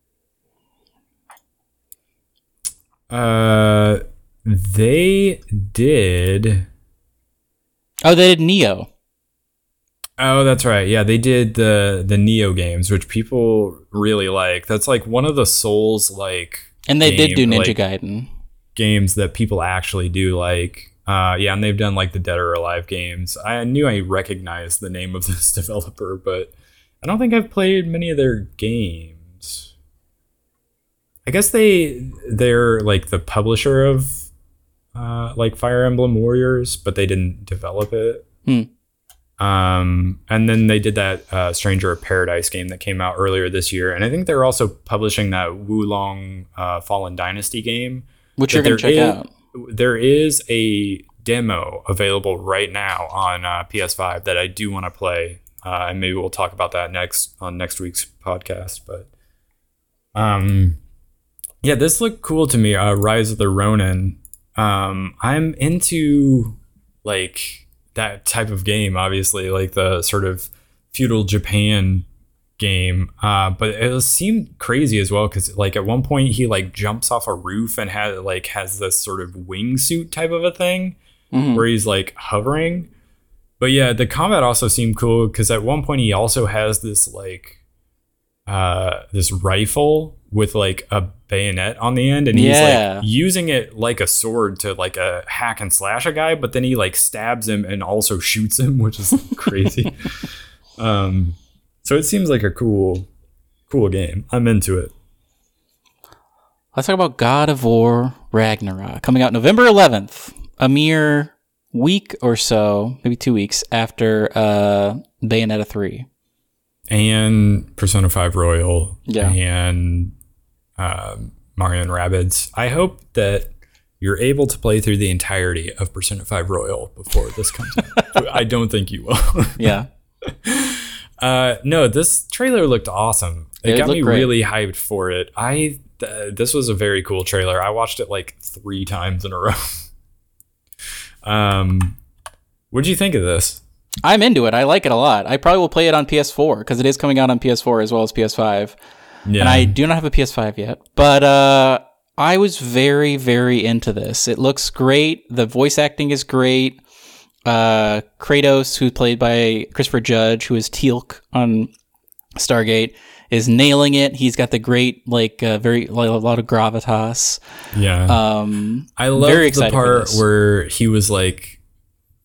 Uh, they did. Oh, they did Nioh. Oh, that's right. Yeah, they did the the Nioh games, which people really like. That's like one of the Souls like And they did do Ninja like, Gaiden. games that people actually do like. Uh, yeah, and they've done like the Dead or Alive games. I knew I recognized the name of this developer, but I don't think I've played many of their games. I guess they they're like the publisher of uh, like Fire Emblem Warriors, but they didn't develop it. Hmm. Um, and then they did that uh, Stranger of Paradise game that came out earlier this year, and I think they're also publishing that Wo Long uh, Fallen Dynasty game Which you're gonna check is- out. There is a demo available right now on uh, PS5 that I do want to play, uh, and maybe we'll talk about that next on next week's podcast. But um, yeah, this looked cool to me. Uh, Rise of the Ronin. Um, I'm into like that type of game, obviously, like the sort of feudal Japan game. Uh, but it seemed crazy as well because like at one point he like jumps off a roof and had like has this sort of wingsuit type of a thing Mhm. where he's like hovering. But yeah, the combat also seemed cool because at one point he also has this like uh this rifle with like a bayonet on the end and he's Yeah. like using it like a sword to like a hack and slash a guy but then he like stabs him and also shoots him which is crazy um so it seems like a cool cool game i'm into it Let's talk about God of War Ragnarok coming out November 11th, a mere week or so, maybe two weeks after uh, Bayonetta 3. and persona 5 royal Yeah. and um, mario and rabbids i hope that you're able to play through the entirety of persona 5 royal before this comes out i don't think you will Yeah. Uh, no, this trailer looked awesome. It, It got me great. really hyped for it. I th- this was a very cool trailer. I watched it like three times in a row. um, what do you think of this? I'm into it. I like it a lot. I probably will play it on PS4 because it is coming out on PS4 as well as PS5. Yeah, And I do not have a PS5 yet, but uh, I was very, very into this. It looks great. The voice acting is great. Uh, Kratos, who's played by Christopher Judge, who is Teal'c on Stargate, is nailing it. He's got the great, like, uh, very like, a lot of gravitas. yeah. Um, I love the part where he was like,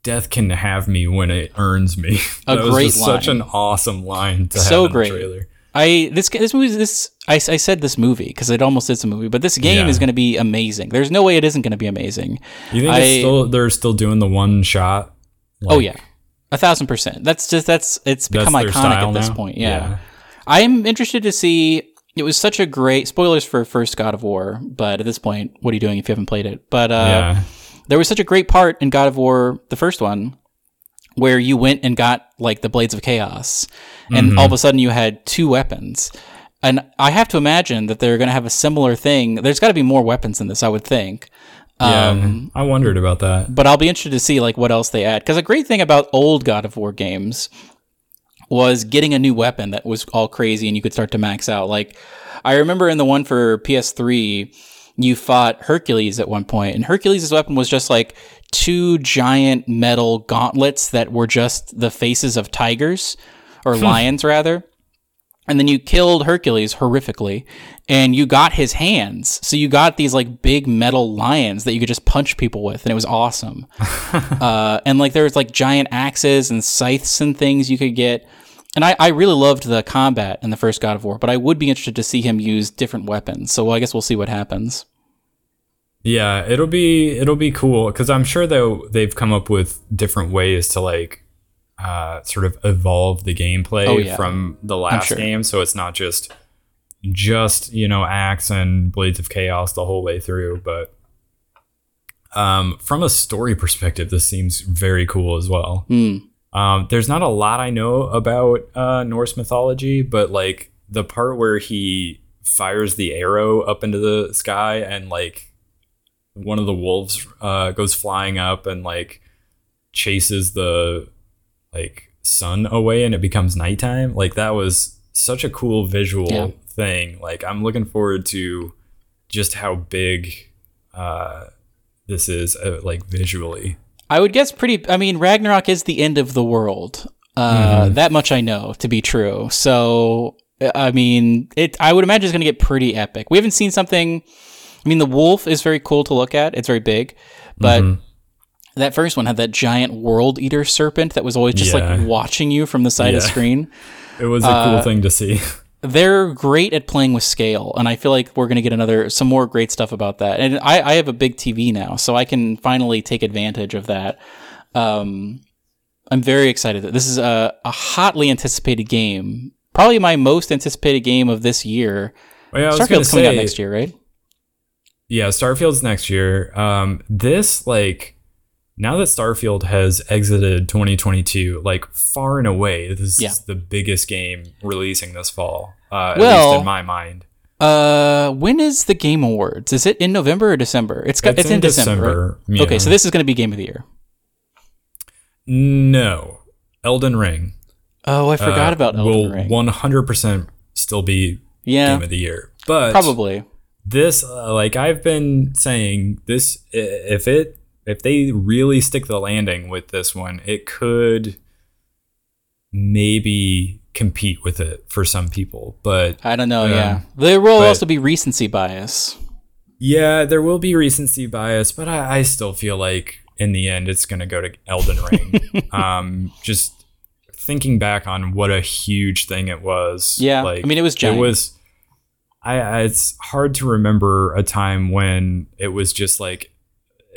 "Death can have me when it earns me." A that was great just such an awesome line to So have in great. the trailer. I this this movie this I, I said this movie because it almost is a movie, but this game Yeah. is going to be amazing. There's no way it isn't going to be amazing. You think I- it's still they're still doing the one shot? oh yeah, a thousand percent. That's just that's it's become their iconic at this now? point. Yeah. I'm interested to see. It was such a great spoilers for first God of War, but at this point, what are you doing if you haven't played it? But uh, yeah. there was such a great part in God of War, the first one, where you went and got like the blades of chaos, and Mm-hmm. all of a sudden you had two weapons. and I have to imagine that they're going to have a similar thing. There's got to be more weapons in this, I would think. Yeah, Um, I wondered about that. but I'll be interested to see like what else they add. Because a great thing about old God of War games was getting a new weapon that was all crazy and you could start to max out. Like I remember in the one for PS3, you fought Hercules at one point, and Hercules' weapon was just like two giant metal gauntlets that were just the faces of tigers or lions rather. And then you killed Hercules horrifically, and you got his hands. So you got these like big metal lions that you could just punch people with, and it was awesome. uh, and like there was like giant axes and scythes and things you could get. And I, I really loved the combat in the first God of War, but I would be interested to see him use different weapons. So I guess we'll see what happens. Yeah, it'll be it'll be cool because I'm sure though they've come up with different ways to like uh, sort of evolve the gameplay Oh, yeah. from the last sure. game, so it's not just just you know axe and blades of chaos the whole way through, but um, from a story perspective, this seems very cool as well. Hmm. Um, there's not a lot I know about uh, Norse mythology, but like the part where he fires the arrow up into the sky and like one of the wolves uh, goes flying up and like chases the like sun away and it becomes nighttime. Like that was such a cool visual Yeah. thing. Like I'm looking forward to just how big uh, this is uh, like visually. I would guess pretty. I mean, Ragnarok is the end of the world. Uh, That much I know to be true. So, I mean, it. I would imagine it's going to get pretty epic. We haven't seen something. I mean, the wolf is very cool to look at. It's very big, but that first one had that giant world eater serpent that was always just Yeah. like watching you from the side of the screen. It was a Uh, cool thing to see. they're great at playing with scale and i feel like we're going to get another some more great stuff about that and I, I have a big tv now so i can finally take advantage of that um, i'm very excited that this is a, a hotly anticipated game probably my most anticipated game of this year Well, yeah, I was gonna starfield's coming out next year right Yeah, Starfield's next year. Um, this like now that Starfield has exited 2022, like far and away, this Yeah. is the biggest game releasing this fall. Uh, at least in my mind. uh when is the game awards is it in november or december it's got, it's, in, december, right? yeah. okay so this is going to be game of the year no Elden Ring. oh i forgot uh, about elden will ring 100% still be yeah game of the year, but probably this uh, like i've been saying this if it if they really stick the landing with this one it could maybe compete with it for some people but I don't know. Um, yeah, there will but- also be recency bias. yeah there will be recency bias but i, I still feel like in the end it's going to go to elden ring um just thinking back on what a huge thing it was Yeah, like I mean, it was giant. it was I, I it's hard to remember a time when it was just like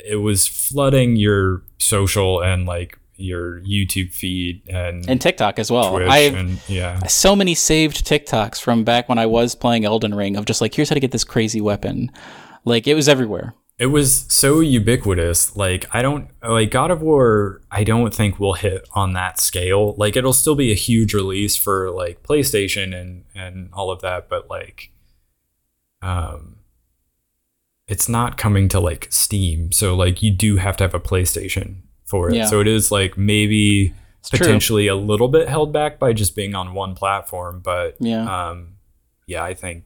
it was flooding your social and like your YouTube feed and, and TikTok as well. Twitch I have yeah. so many saved TikToks from back when I was playing Elden Ring of just like, here's how to get this crazy weapon. Like it was everywhere. It was so ubiquitous. Like I don't like God of War. I don't think will hit on that scale. Like it'll still be a huge release for like PlayStation and and all of that, but like, um, it's not coming to like Steam. So like you do have to have a PlayStation for it. Yeah. So it is like maybe true. potentially a little bit held back by just being on one platform, but Yeah. um, yeah, I think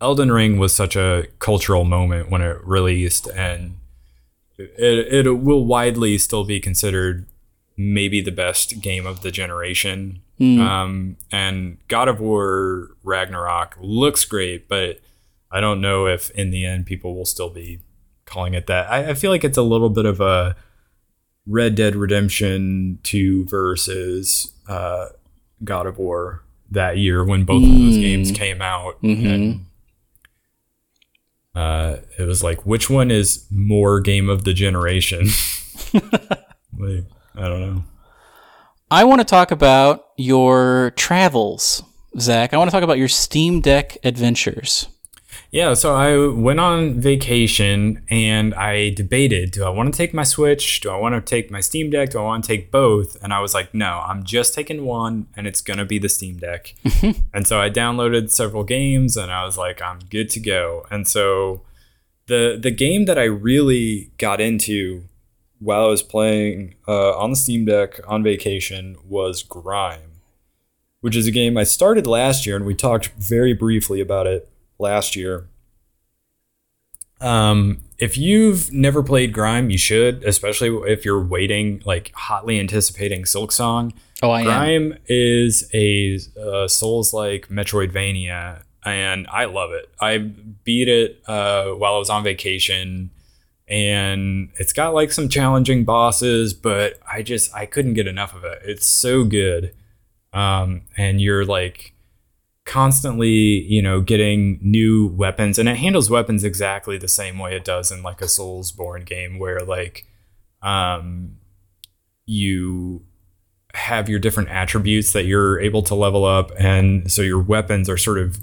Elden Ring was such a cultural moment when it released, and it, it will widely still be considered maybe the best game of the generation. Hmm. Um, and God of War Ragnarok looks great, but I don't know if in the end people will still be calling it that. I, I feel like it's a little bit of a Red Dead Redemption 2 versus uh, God of War that year when both of those Mm. games came out. Mhm. And uh, it was like, which one is more game of the generation? like, I don't know. I want to talk about your travels, Zach. I want to talk about your Steam Deck adventures. Yeah, so I went on vacation and I debated do I want to take my Switch? Do I want to take my Steam Deck? Do I want to take both? And I was like, no, I'm just taking one and it's going to be the Steam Deck. and so I downloaded several games and I was like, I'm good to go. And so the the game that I really got into while I was playing uh, on the Steam Deck on vacation was Grime, which is a game I started last year and we talked very briefly about it last year. Um, if you've never played Grime, you should, especially if you're waiting, like hotly anticipating Silksong. Oh, I am. Grime is a uh, Souls-like Metroidvania, and I love it. I beat it uh, while I was on vacation, and it's got like some challenging bosses, but I just I couldn't get enough of it. It's so good, um, and you're like constantly, you know, getting new weapons, and it handles weapons exactly the same way it does in like a Soulsborne game, where like, um, you have your different attributes that you're able to level up, and so your weapons are sort of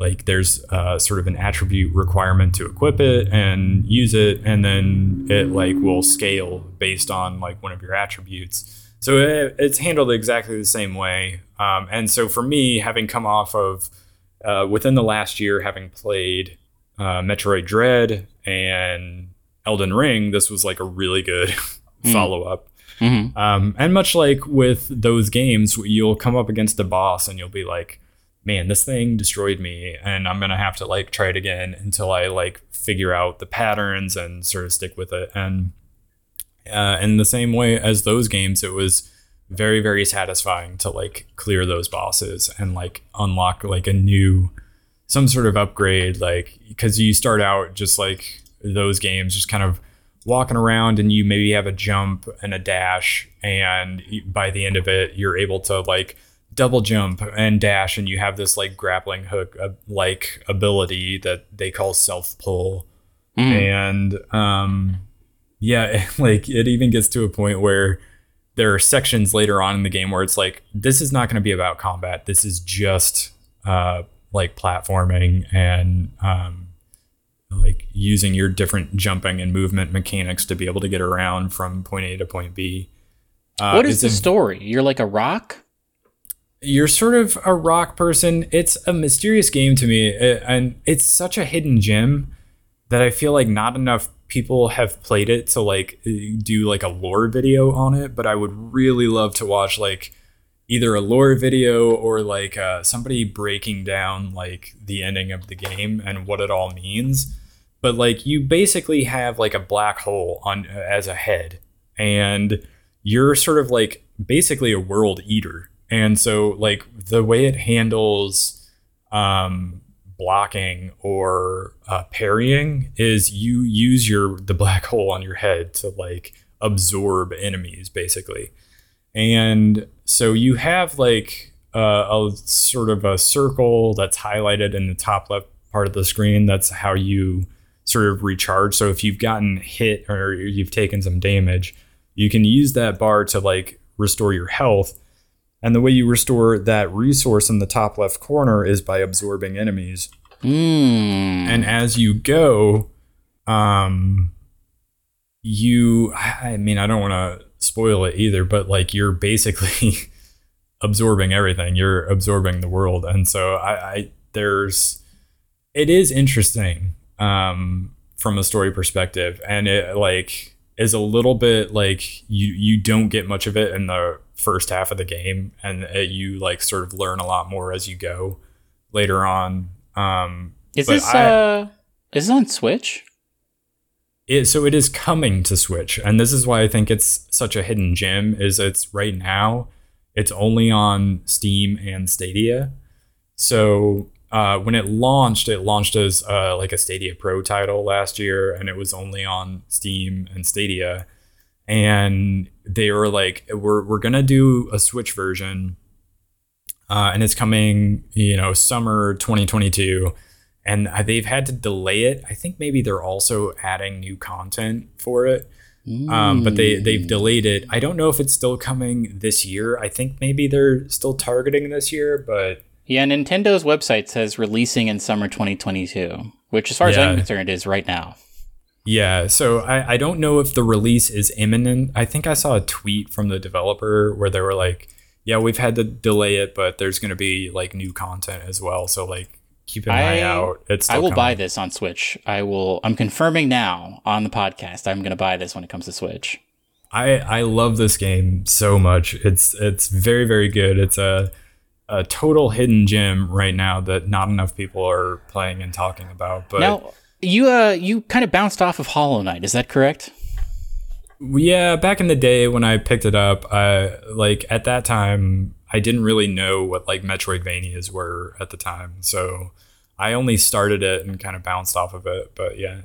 like there's uh, sort of an attribute requirement to equip it and use it, and then it like will scale based on like one of your attributes. So it, it's handled exactly the same way. Um, and so for me, having come off of uh, within the last year, having played uh, Metroid Dread and Elden Ring, this was like a really good mm. follow up. Mm-hmm. Um, and much like with those games, you'll come up against a boss and you'll be like, man, this thing destroyed me. And I'm going to have to like try it again until I like figure out the patterns and sort of stick with it. And uh, in the same way as those games, it was very very satisfying to like clear those bosses and like unlock like a new some sort of upgrade like because you start out just like those games just kind of walking around and you maybe have a jump and a dash and by the end of it you're able to like double jump and dash and you have this like grappling hook uh, like ability that they call self pull mm. and um yeah, like it even gets to a point where there are sections later on in the game where it's like this is not going to be about combat. This is just uh, like platforming and um, like using your different jumping and movement mechanics to be able to get around from point A to point B. Uh, what is the story? You're like a rock. You're sort of a rock person. It's a mysterious game to me, uh, and it's such a hidden gem that I feel like not enough people have played it to like uh, do like a lore video on it, but I would really love to watch like either a lore video or like uh, somebody breaking down like the ending of the game and what it all means. But like you basically have like a black hole on uh, as a head, and you're sort of like basically a world eater. And so like the way it handles um blocking or uh, parrying is you use your the black hole on your head to like absorb enemies basically. And so you have like uh, a sort of a circle that's highlighted in the top left part of the screen. That's how you sort of recharge. So if you've gotten hit or you've taken some damage you can use that bar to like restore your health and the way you restore that resource in the top left corner is by absorbing enemies. Mm. And as you go, um, you, I mean, I don't want to spoil it either, but like you're basically absorbing everything. You're absorbing the world. And so I, I there's, it is interesting um, from a story perspective. And it like is a little bit like you, you don't get much of it in the first half of the game and uh, you like sort of learn a lot more as you go later on. Um is this I, uh is it on switch? It, so it is coming to switch and this is why i think it's such a hidden gem is it's right now it's only on steam and stadia. So uh, when it launched, it launched as uh, like a Stadia Pro title last year, and it was only on Steam and Stadia. And they were like, "We're we're gonna do a Switch version, uh, and it's coming, you know, summer 2022." And they've had to delay it. I think maybe they're also adding new content for it, um, but they they've delayed it. I don't know if it's still coming this year. I think maybe they're still targeting this year, but yeah, Nintendo's website says releasing in summer 2022. which, as far as Yeah. I'm concerned, is right now. Yeah, so I, I don't know if the release is imminent. I think I saw a tweet from the developer where they were like, "Yeah, we've had to delay it, but there's going to be like new content as well. So like, keep an eye out." It's I will buy this on Switch. I will. I'm confirming now on the podcast. I'm going to buy this when it comes to Switch. I I love this game so much. It's it's very very good. It's a a total hidden gem right now that not enough people are playing and talking about. But now, you uh, you kind of bounced off of Hollow Knight. Is that correct? Yeah, back in the day when I picked it up, I like at that time I didn't really know what like Metroidvanias were at the time, so I only started it and kind of bounced off of it. But yeah,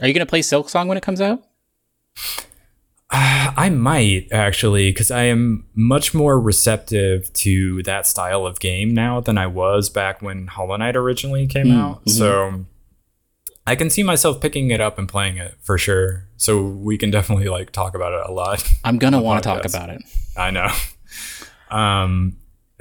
Are you going to play Silksong when it comes out? I might actually because I am much more receptive to that style of game now than I was back when Hollow Knight originally came Mm, out. So I can see myself picking it up and playing it for sure. So we can definitely like talk about it a lot. I'm going to want to talk about it. I know. Um,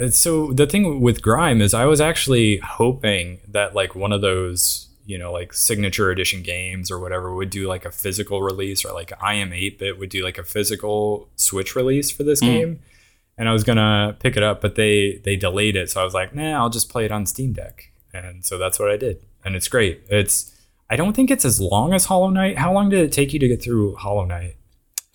so the thing with Grime is I was actually hoping that like one of those, you know, like signature edition games or whatever would do like a physical release or like iam8bit would do like a physical Switch release for this Mm. game. And I was gonna pick it up, but they they delayed it. So I was like, nah, I'll just play it on Steam Deck. And so that's what I did. And it's great. It's I don't think it's as long as Hollow Knight. How long did it take you to get through Hollow Knight?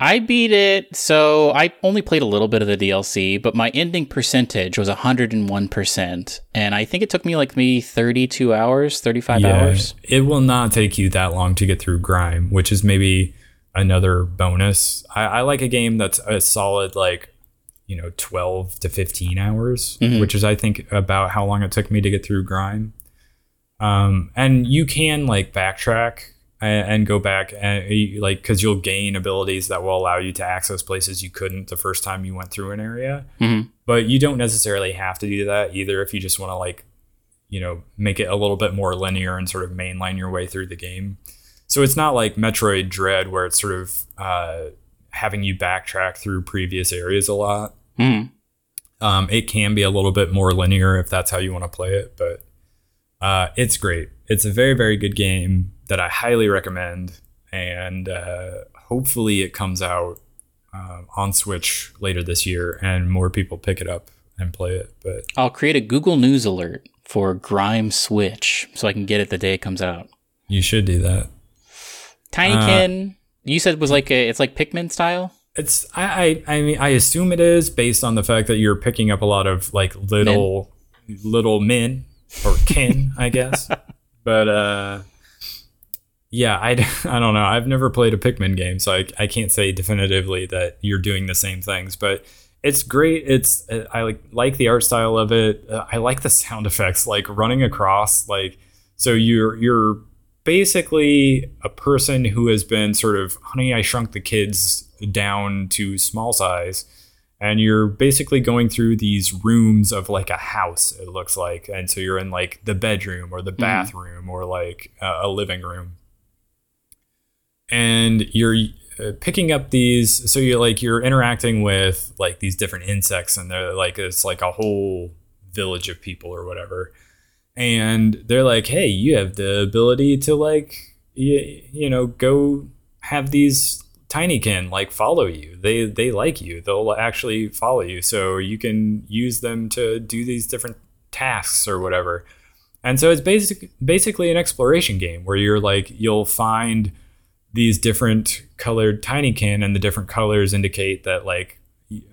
I beat it, so I only played a little bit of the DLC, but my ending percentage was 101%. And I think it took me like maybe 32 hours, 35 hours. It will not take you that long to get through Grime, which is maybe another bonus. I, I like a game that's a solid like you know 12 to 15 hours, Mhm. which is I think about how long it took me to get through Grime. Um, and you can like backtrack and, and go back and like because you'll gain abilities that will allow you to access places you couldn't the first time you went through an area Mhm. but you don't necessarily have to do that either if you just want to like you know make it a little bit more linear and sort of mainline your way through the game so it's not like metroid dread where it's sort of uh, having you backtrack through previous areas a lot Mhm. um, it can be a little bit more linear if that's how you want to play it but uh, it's great it's a very very good game that i highly recommend and uh, hopefully it comes out um, on switch later this year and more people pick it up and play it but I'll create a Google News alert for Grime Switch so I can get it the day it comes out. you should do that Tinykin, you said was like a, it's like Pikmin style. It's I, I I mean I assume it is based on the fact that you're picking up a lot of like little little men or kin, I guess. But uh yeah, I, I don't know. I've never played a Pikmin game, so I, I can't say definitively that you're doing the same things, but it's great. It's I like like the art style of it. Uh, I like the sound effects like running across like so you're you're basically a person who has been sort of honey I shrunk the kids down to small size and you're basically going through these rooms of like a house it looks like and so you're in like the bedroom or the bathroom or like uh, a living room. And you're uh, picking up these so you're like you're interacting with like these different insects and they're like it's like a whole village of people or whatever. And they're like hey you have the ability to like you, you know go have these tinykin like follow you. They they like you. They'll actually follow you. So you can use them to do these different tasks or whatever. And so it's basic basically an exploration game where you're like you'll find these different colored tinykin and the different colors indicate that like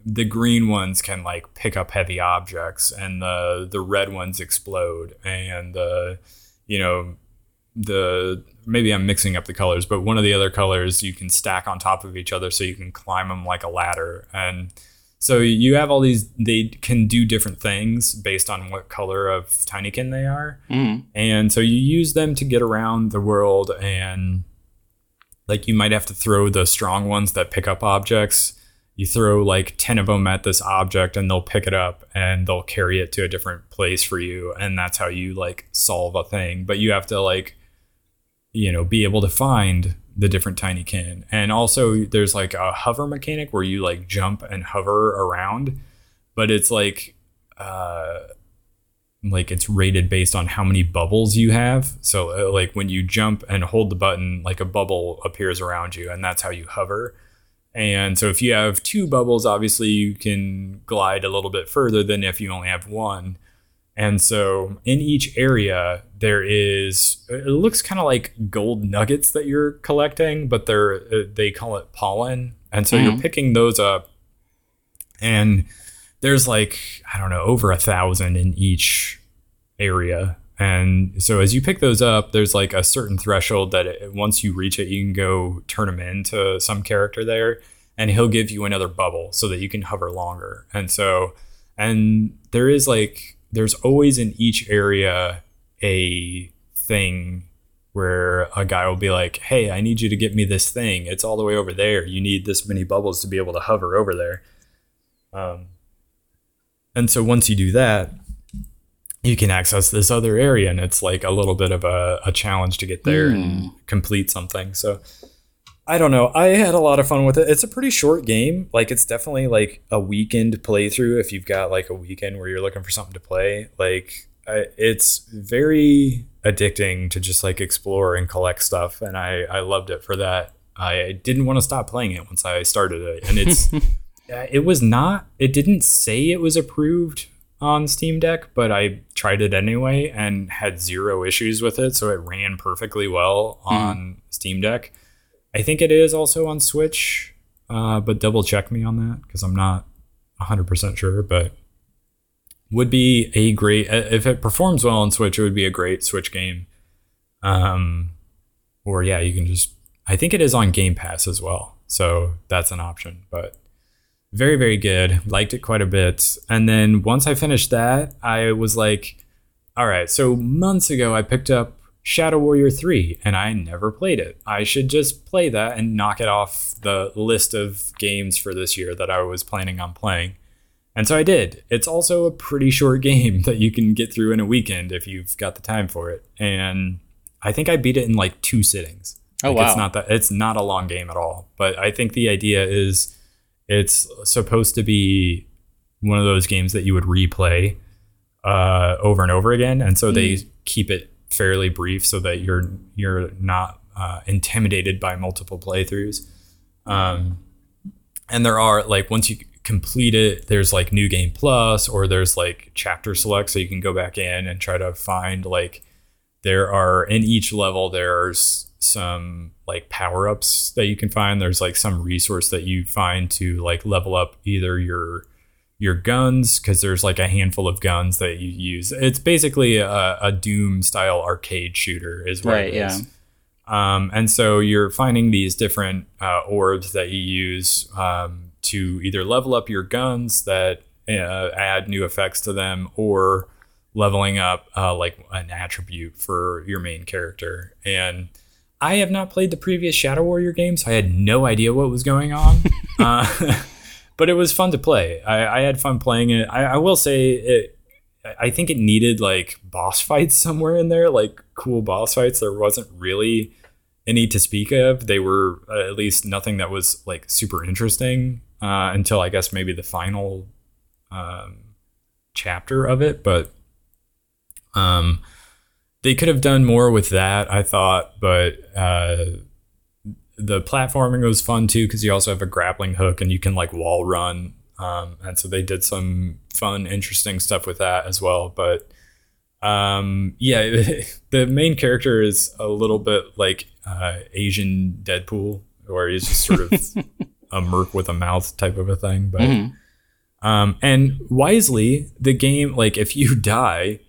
the green ones can like pick up heavy objects and the the red ones explode and the you know the maybe I'm mixing up the colors but one of the other colors you can stack on top of each other so you can climb them like a ladder. And so you have all these they can do different things based on what color of tinykin they are. Mm. and so you use them to get around the world and like you might have to throw the strong ones that pick up objects. You throw like 10 of them at this object and they'll pick it up and they'll carry it to a different place for you. And that's how you like solve a thing. But you have to like you know be able to find the different tinykin. and also there's like a hover mechanic where you like jump and hover around but it's like uh like it's rated based on how many bubbles you have. So uh, like when you jump and hold the button, like a bubble appears around you, and that's how you hover. And so if you have two bubbles, obviously you can glide a little bit further than if you only have one. And so in each area, there is it looks kind of like gold nuggets that you're collecting, but they're uh, they call it pollen. And so mm-hmm. you're picking those up and there's like I don't know over a thousand in each area. And so as you pick those up, there's like a certain threshold that it, once you reach it, you can go turn them into some character there, and he'll give you another bubble so that you can hover longer. And so, and there is like there's always in each area a thing where a guy will be like, "Hey, I need you to get me this thing. It's all the way over there. You need this many bubbles to be able to hover over there." Um, and so once you do that, you can access this other area, and it's like a little bit of a, a challenge to get there mm. and hmm. complete something. So I don't know. I had a lot of fun with it. It's a pretty short game. Like it's definitely like a weekend playthrough if you've got like a weekend where you're looking for something to play. Like I, it's very addicting to just like explore and collect stuff, and I I loved it for that. I didn't want to stop playing it once I started it, and it's it was not it didn't say it was approved on Steam Deck, but I tried it anyway and had zero issues with it, so it ran perfectly well hmm. on mm. Steam Deck. I think it is also on Switch, uh, but double check me on that because I'm not 100% sure, but would be a great if it performs well on Switch, it would be a great Switch game. Um, or yeah, you can just I think it is on Game Pass as well, so that's an option, but very very good liked it quite a bit and then once i finished that i was like all right so months ago i picked up shadow warrior 3 and i never played it. I should just play that and knock it off the list of games for this year that i was planning on playing. And so i did. It's also a pretty short game that you can get through in a weekend if you've got the time for it. And i think i beat it in like two sittings. Oh like wow. it's not that it's not a long game at all. But i think the idea is it's supposed to be one of those games that you would replay uh, over and over again, and so mm. they keep it fairly brief so that you're you're not uh, intimidated by multiple playthroughs. Um, and there are like once you complete it, there's like new game plus, or there's like chapter select, so you can go back in and try to find like there are in each level there's some like power ups that you can find. There's like some resource that you find to like level up either your your guns because there's like a handful of guns that you use. It's basically a, a Doom style arcade shooter, is what right, it is. Yeah. Um, and so you're finding these different uh, orbs that you use um, to either level up your guns that uh, add new effects to them, or leveling up uh, like an attribute for your main character. And I have not played the previous Shadow Warrior games. So I had no idea what was going on. but it was fun to play. I, I had fun playing it. I, I, will say it. I think it needed like boss fights somewhere in there, like cool boss fights. There wasn't really any to speak of. They were uh, at least nothing that was like super interesting uh, until I guess maybe the final um, chapter of it. But um, they could have done more with that, I thought, but uh, the platforming was fun too because you also have a grappling hook and you can like wall run. Um, and so they did some fun, interesting stuff with that as well. But um, yeah, the main character is a little bit like uh, Asian Deadpool, where he's just sort of a merc with a mouth type of a thing. But mm-hmm. um, and wisely, the game like if you die,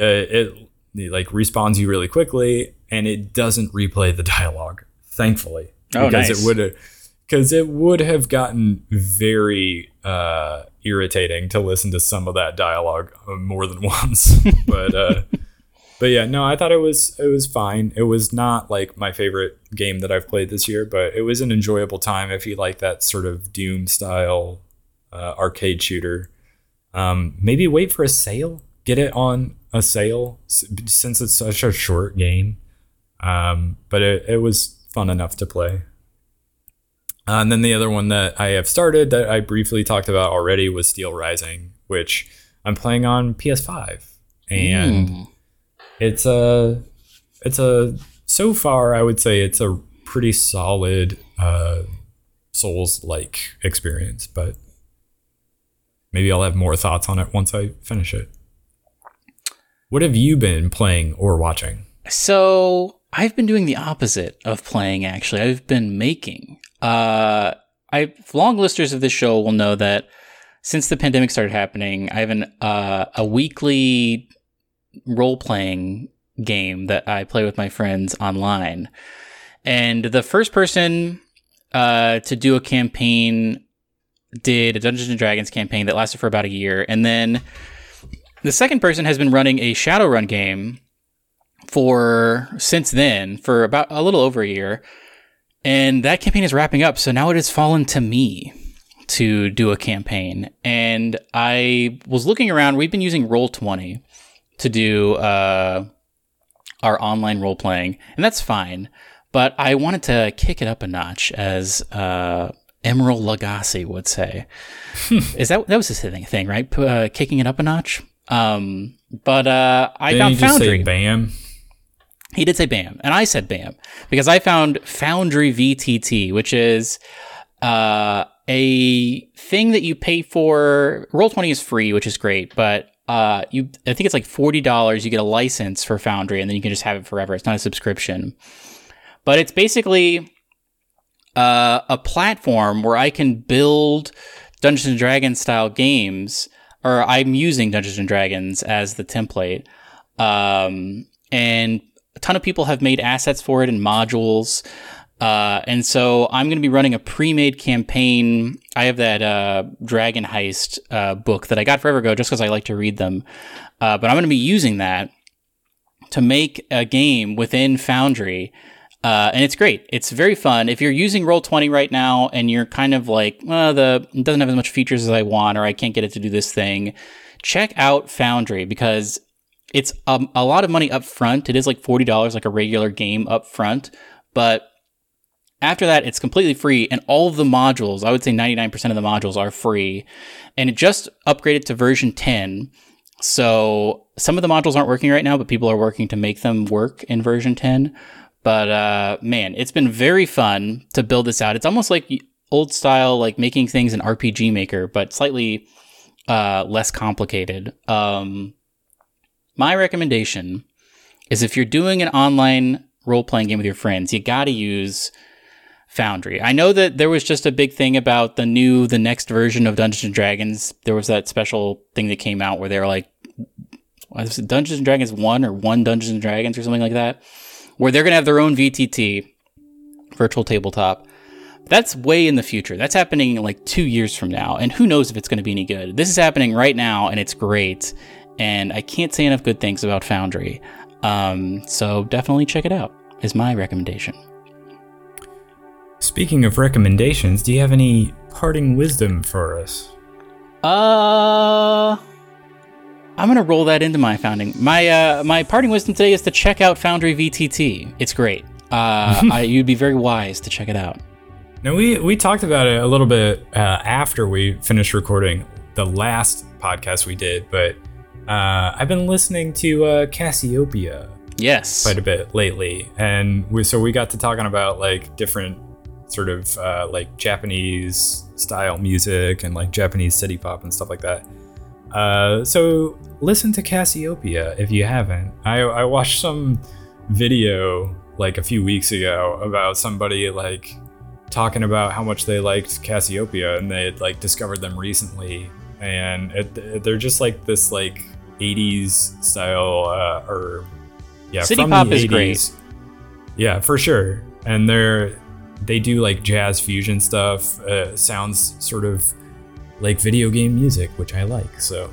uh, it it like respawns you really quickly and it doesn't replay the dialogue thankfully oh, because nice. it would because it would have gotten very uh, irritating to listen to some of that dialogue uh, more than once but uh, but yeah no i thought it was it was fine it was not like my favorite game that i've played this year but it was an enjoyable time if you like that sort of doom style uh, arcade shooter um, maybe wait for a sale get it on a sale since it's such a short game. Um, but it, it was fun enough to play. Uh, and then the other one that I have started that I briefly talked about already was Steelrising, which I'm playing on PS5. and Mm. it's a it's a so far I would say it's a pretty solid uh, Souls like experience, but maybe I'll have more thoughts on it once I finish it. What have you been playing or watching? So I've been doing the opposite of playing. Actually, I've been making. Uh, I long listeners of this show will know that since the pandemic started happening, I have an uh, a weekly role playing game that I play with my friends online. And the first person uh, to do a campaign did a Dungeons and Dragons campaign that lasted for about a year, and then the second person has been running a Shadowrun game for since then for about a little over a year. And that campaign is wrapping up so now it has fallen to me to do a campaign. And i was looking around. We've been using Roll20 to do uh, our online role playing and that's fine. But i wanted to kick it up a notch as uh, Emeril Lagasse would say. Is that that was his thing, thing right? Uh, kicking it up a notch? Um, but uh, i Didn't found foundry. BAM? He did say BAM, and I said BAM because I found Foundry VTT, which is uh, a thing that you pay for. Roll Twenty is free, which is great, but uh, you I think it's like forty dollars. You get a license for Foundry, and then you can just have it forever. It's not a subscription, but it's basically uh, a platform where I can build Dungeons and Dragons style games, or I'm using Dungeons and Dragons as the template. Um, and a ton of people have made assets for it and modules. Uh, and so I'm going to be running a pre-made campaign. I have that uh, Dragon Heist uh, book that I got forever ago, just because I like to read them. Uh, but I'm going to be using that to make a game within Foundry. Uh, and it's great. It's very fun. If you're using Roll20 right now and you're kind of like, well, the it doesn't have as much features as I want, or I can't get it to do this thing, check out Foundry because it's um, a lot of money up front. It is like forty dollars, like a regular game up front, but after that, it's completely free, and all of the modules, I would say ninety nine percent of the modules are free, and it just upgraded to version ten. So some of the modules aren't working right now, but people are working to make them work in version ten. But uh, man, it's been very fun to build this out. It's almost like old style, like making things in RPG Maker, but slightly uh, less complicated. Um, my recommendation is if you're doing an online role playing game with your friends, you got to use Foundry. I know that there was just a big thing about the new, the next version of Dungeons and Dragons. There was that special thing that came out where they were like, was it Dungeons and Dragons 1 or 1 Dungeons and Dragons or something like that, where they're going to have their own VTT, virtual tabletop. That's way in the future. That's happening like two years from now. And who knows if it's going to be any good. This is happening right now and it's great and I can't say enough good things about Foundry. Um, so definitely check it out. Is my recommendation. Speaking of recommendations, do you have any parting wisdom for us? Uh, I'm gonna roll that into my founding. My uh, my parting wisdom today is to check out Foundry VTT. It's great. Uh, I, you'd be very wise to check it out. Now we we talked about it a little bit uh, after we finished recording the last podcast we did, but uh, I've been listening to uh, Casiopea Yes. quite a bit lately, and we, so we got to talking about like different sort of uh, like Japanese style music and like Japanese city pop and stuff like that. Uh, so listen to Casiopea if you haven't. I, I watched some video like a few weeks ago about somebody like talking about how much they liked Casiopea and they had like discovered them recently and it, they're just like this like 80s style uh, or yeah City from pop the is 80s. great. yeah for sure and they're they do like jazz fusion stuff uh, sounds sort of like video game music which i like so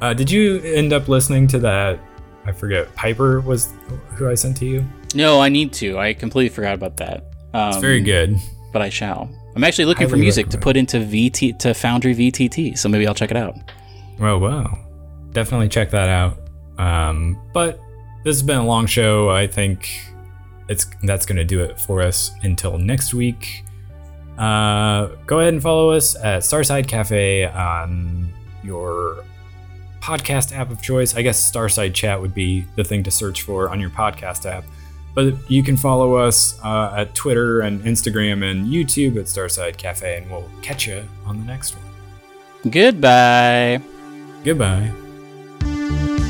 uh, did you end up listening to that i forget piper was who i sent to you No, I need to. I completely forgot about that. Um, it's very good but I shall. I'm actually looking for Highly music to put into VT to Foundry VTT, so maybe I'll check it out. Oh wow, definitely check that out. Um, but this has been a long show. I think it's that's gonna do it for us until next week. Uh, go ahead and follow us at Starside Cafe on your podcast app of choice. I guess Starside Chat would be the thing to search for on your podcast app. But you can follow us uh, at Twitter and Instagram and YouTube at Starside Cafe, and we'll catch you on the next one. Goodbye. Goodbye. Bye.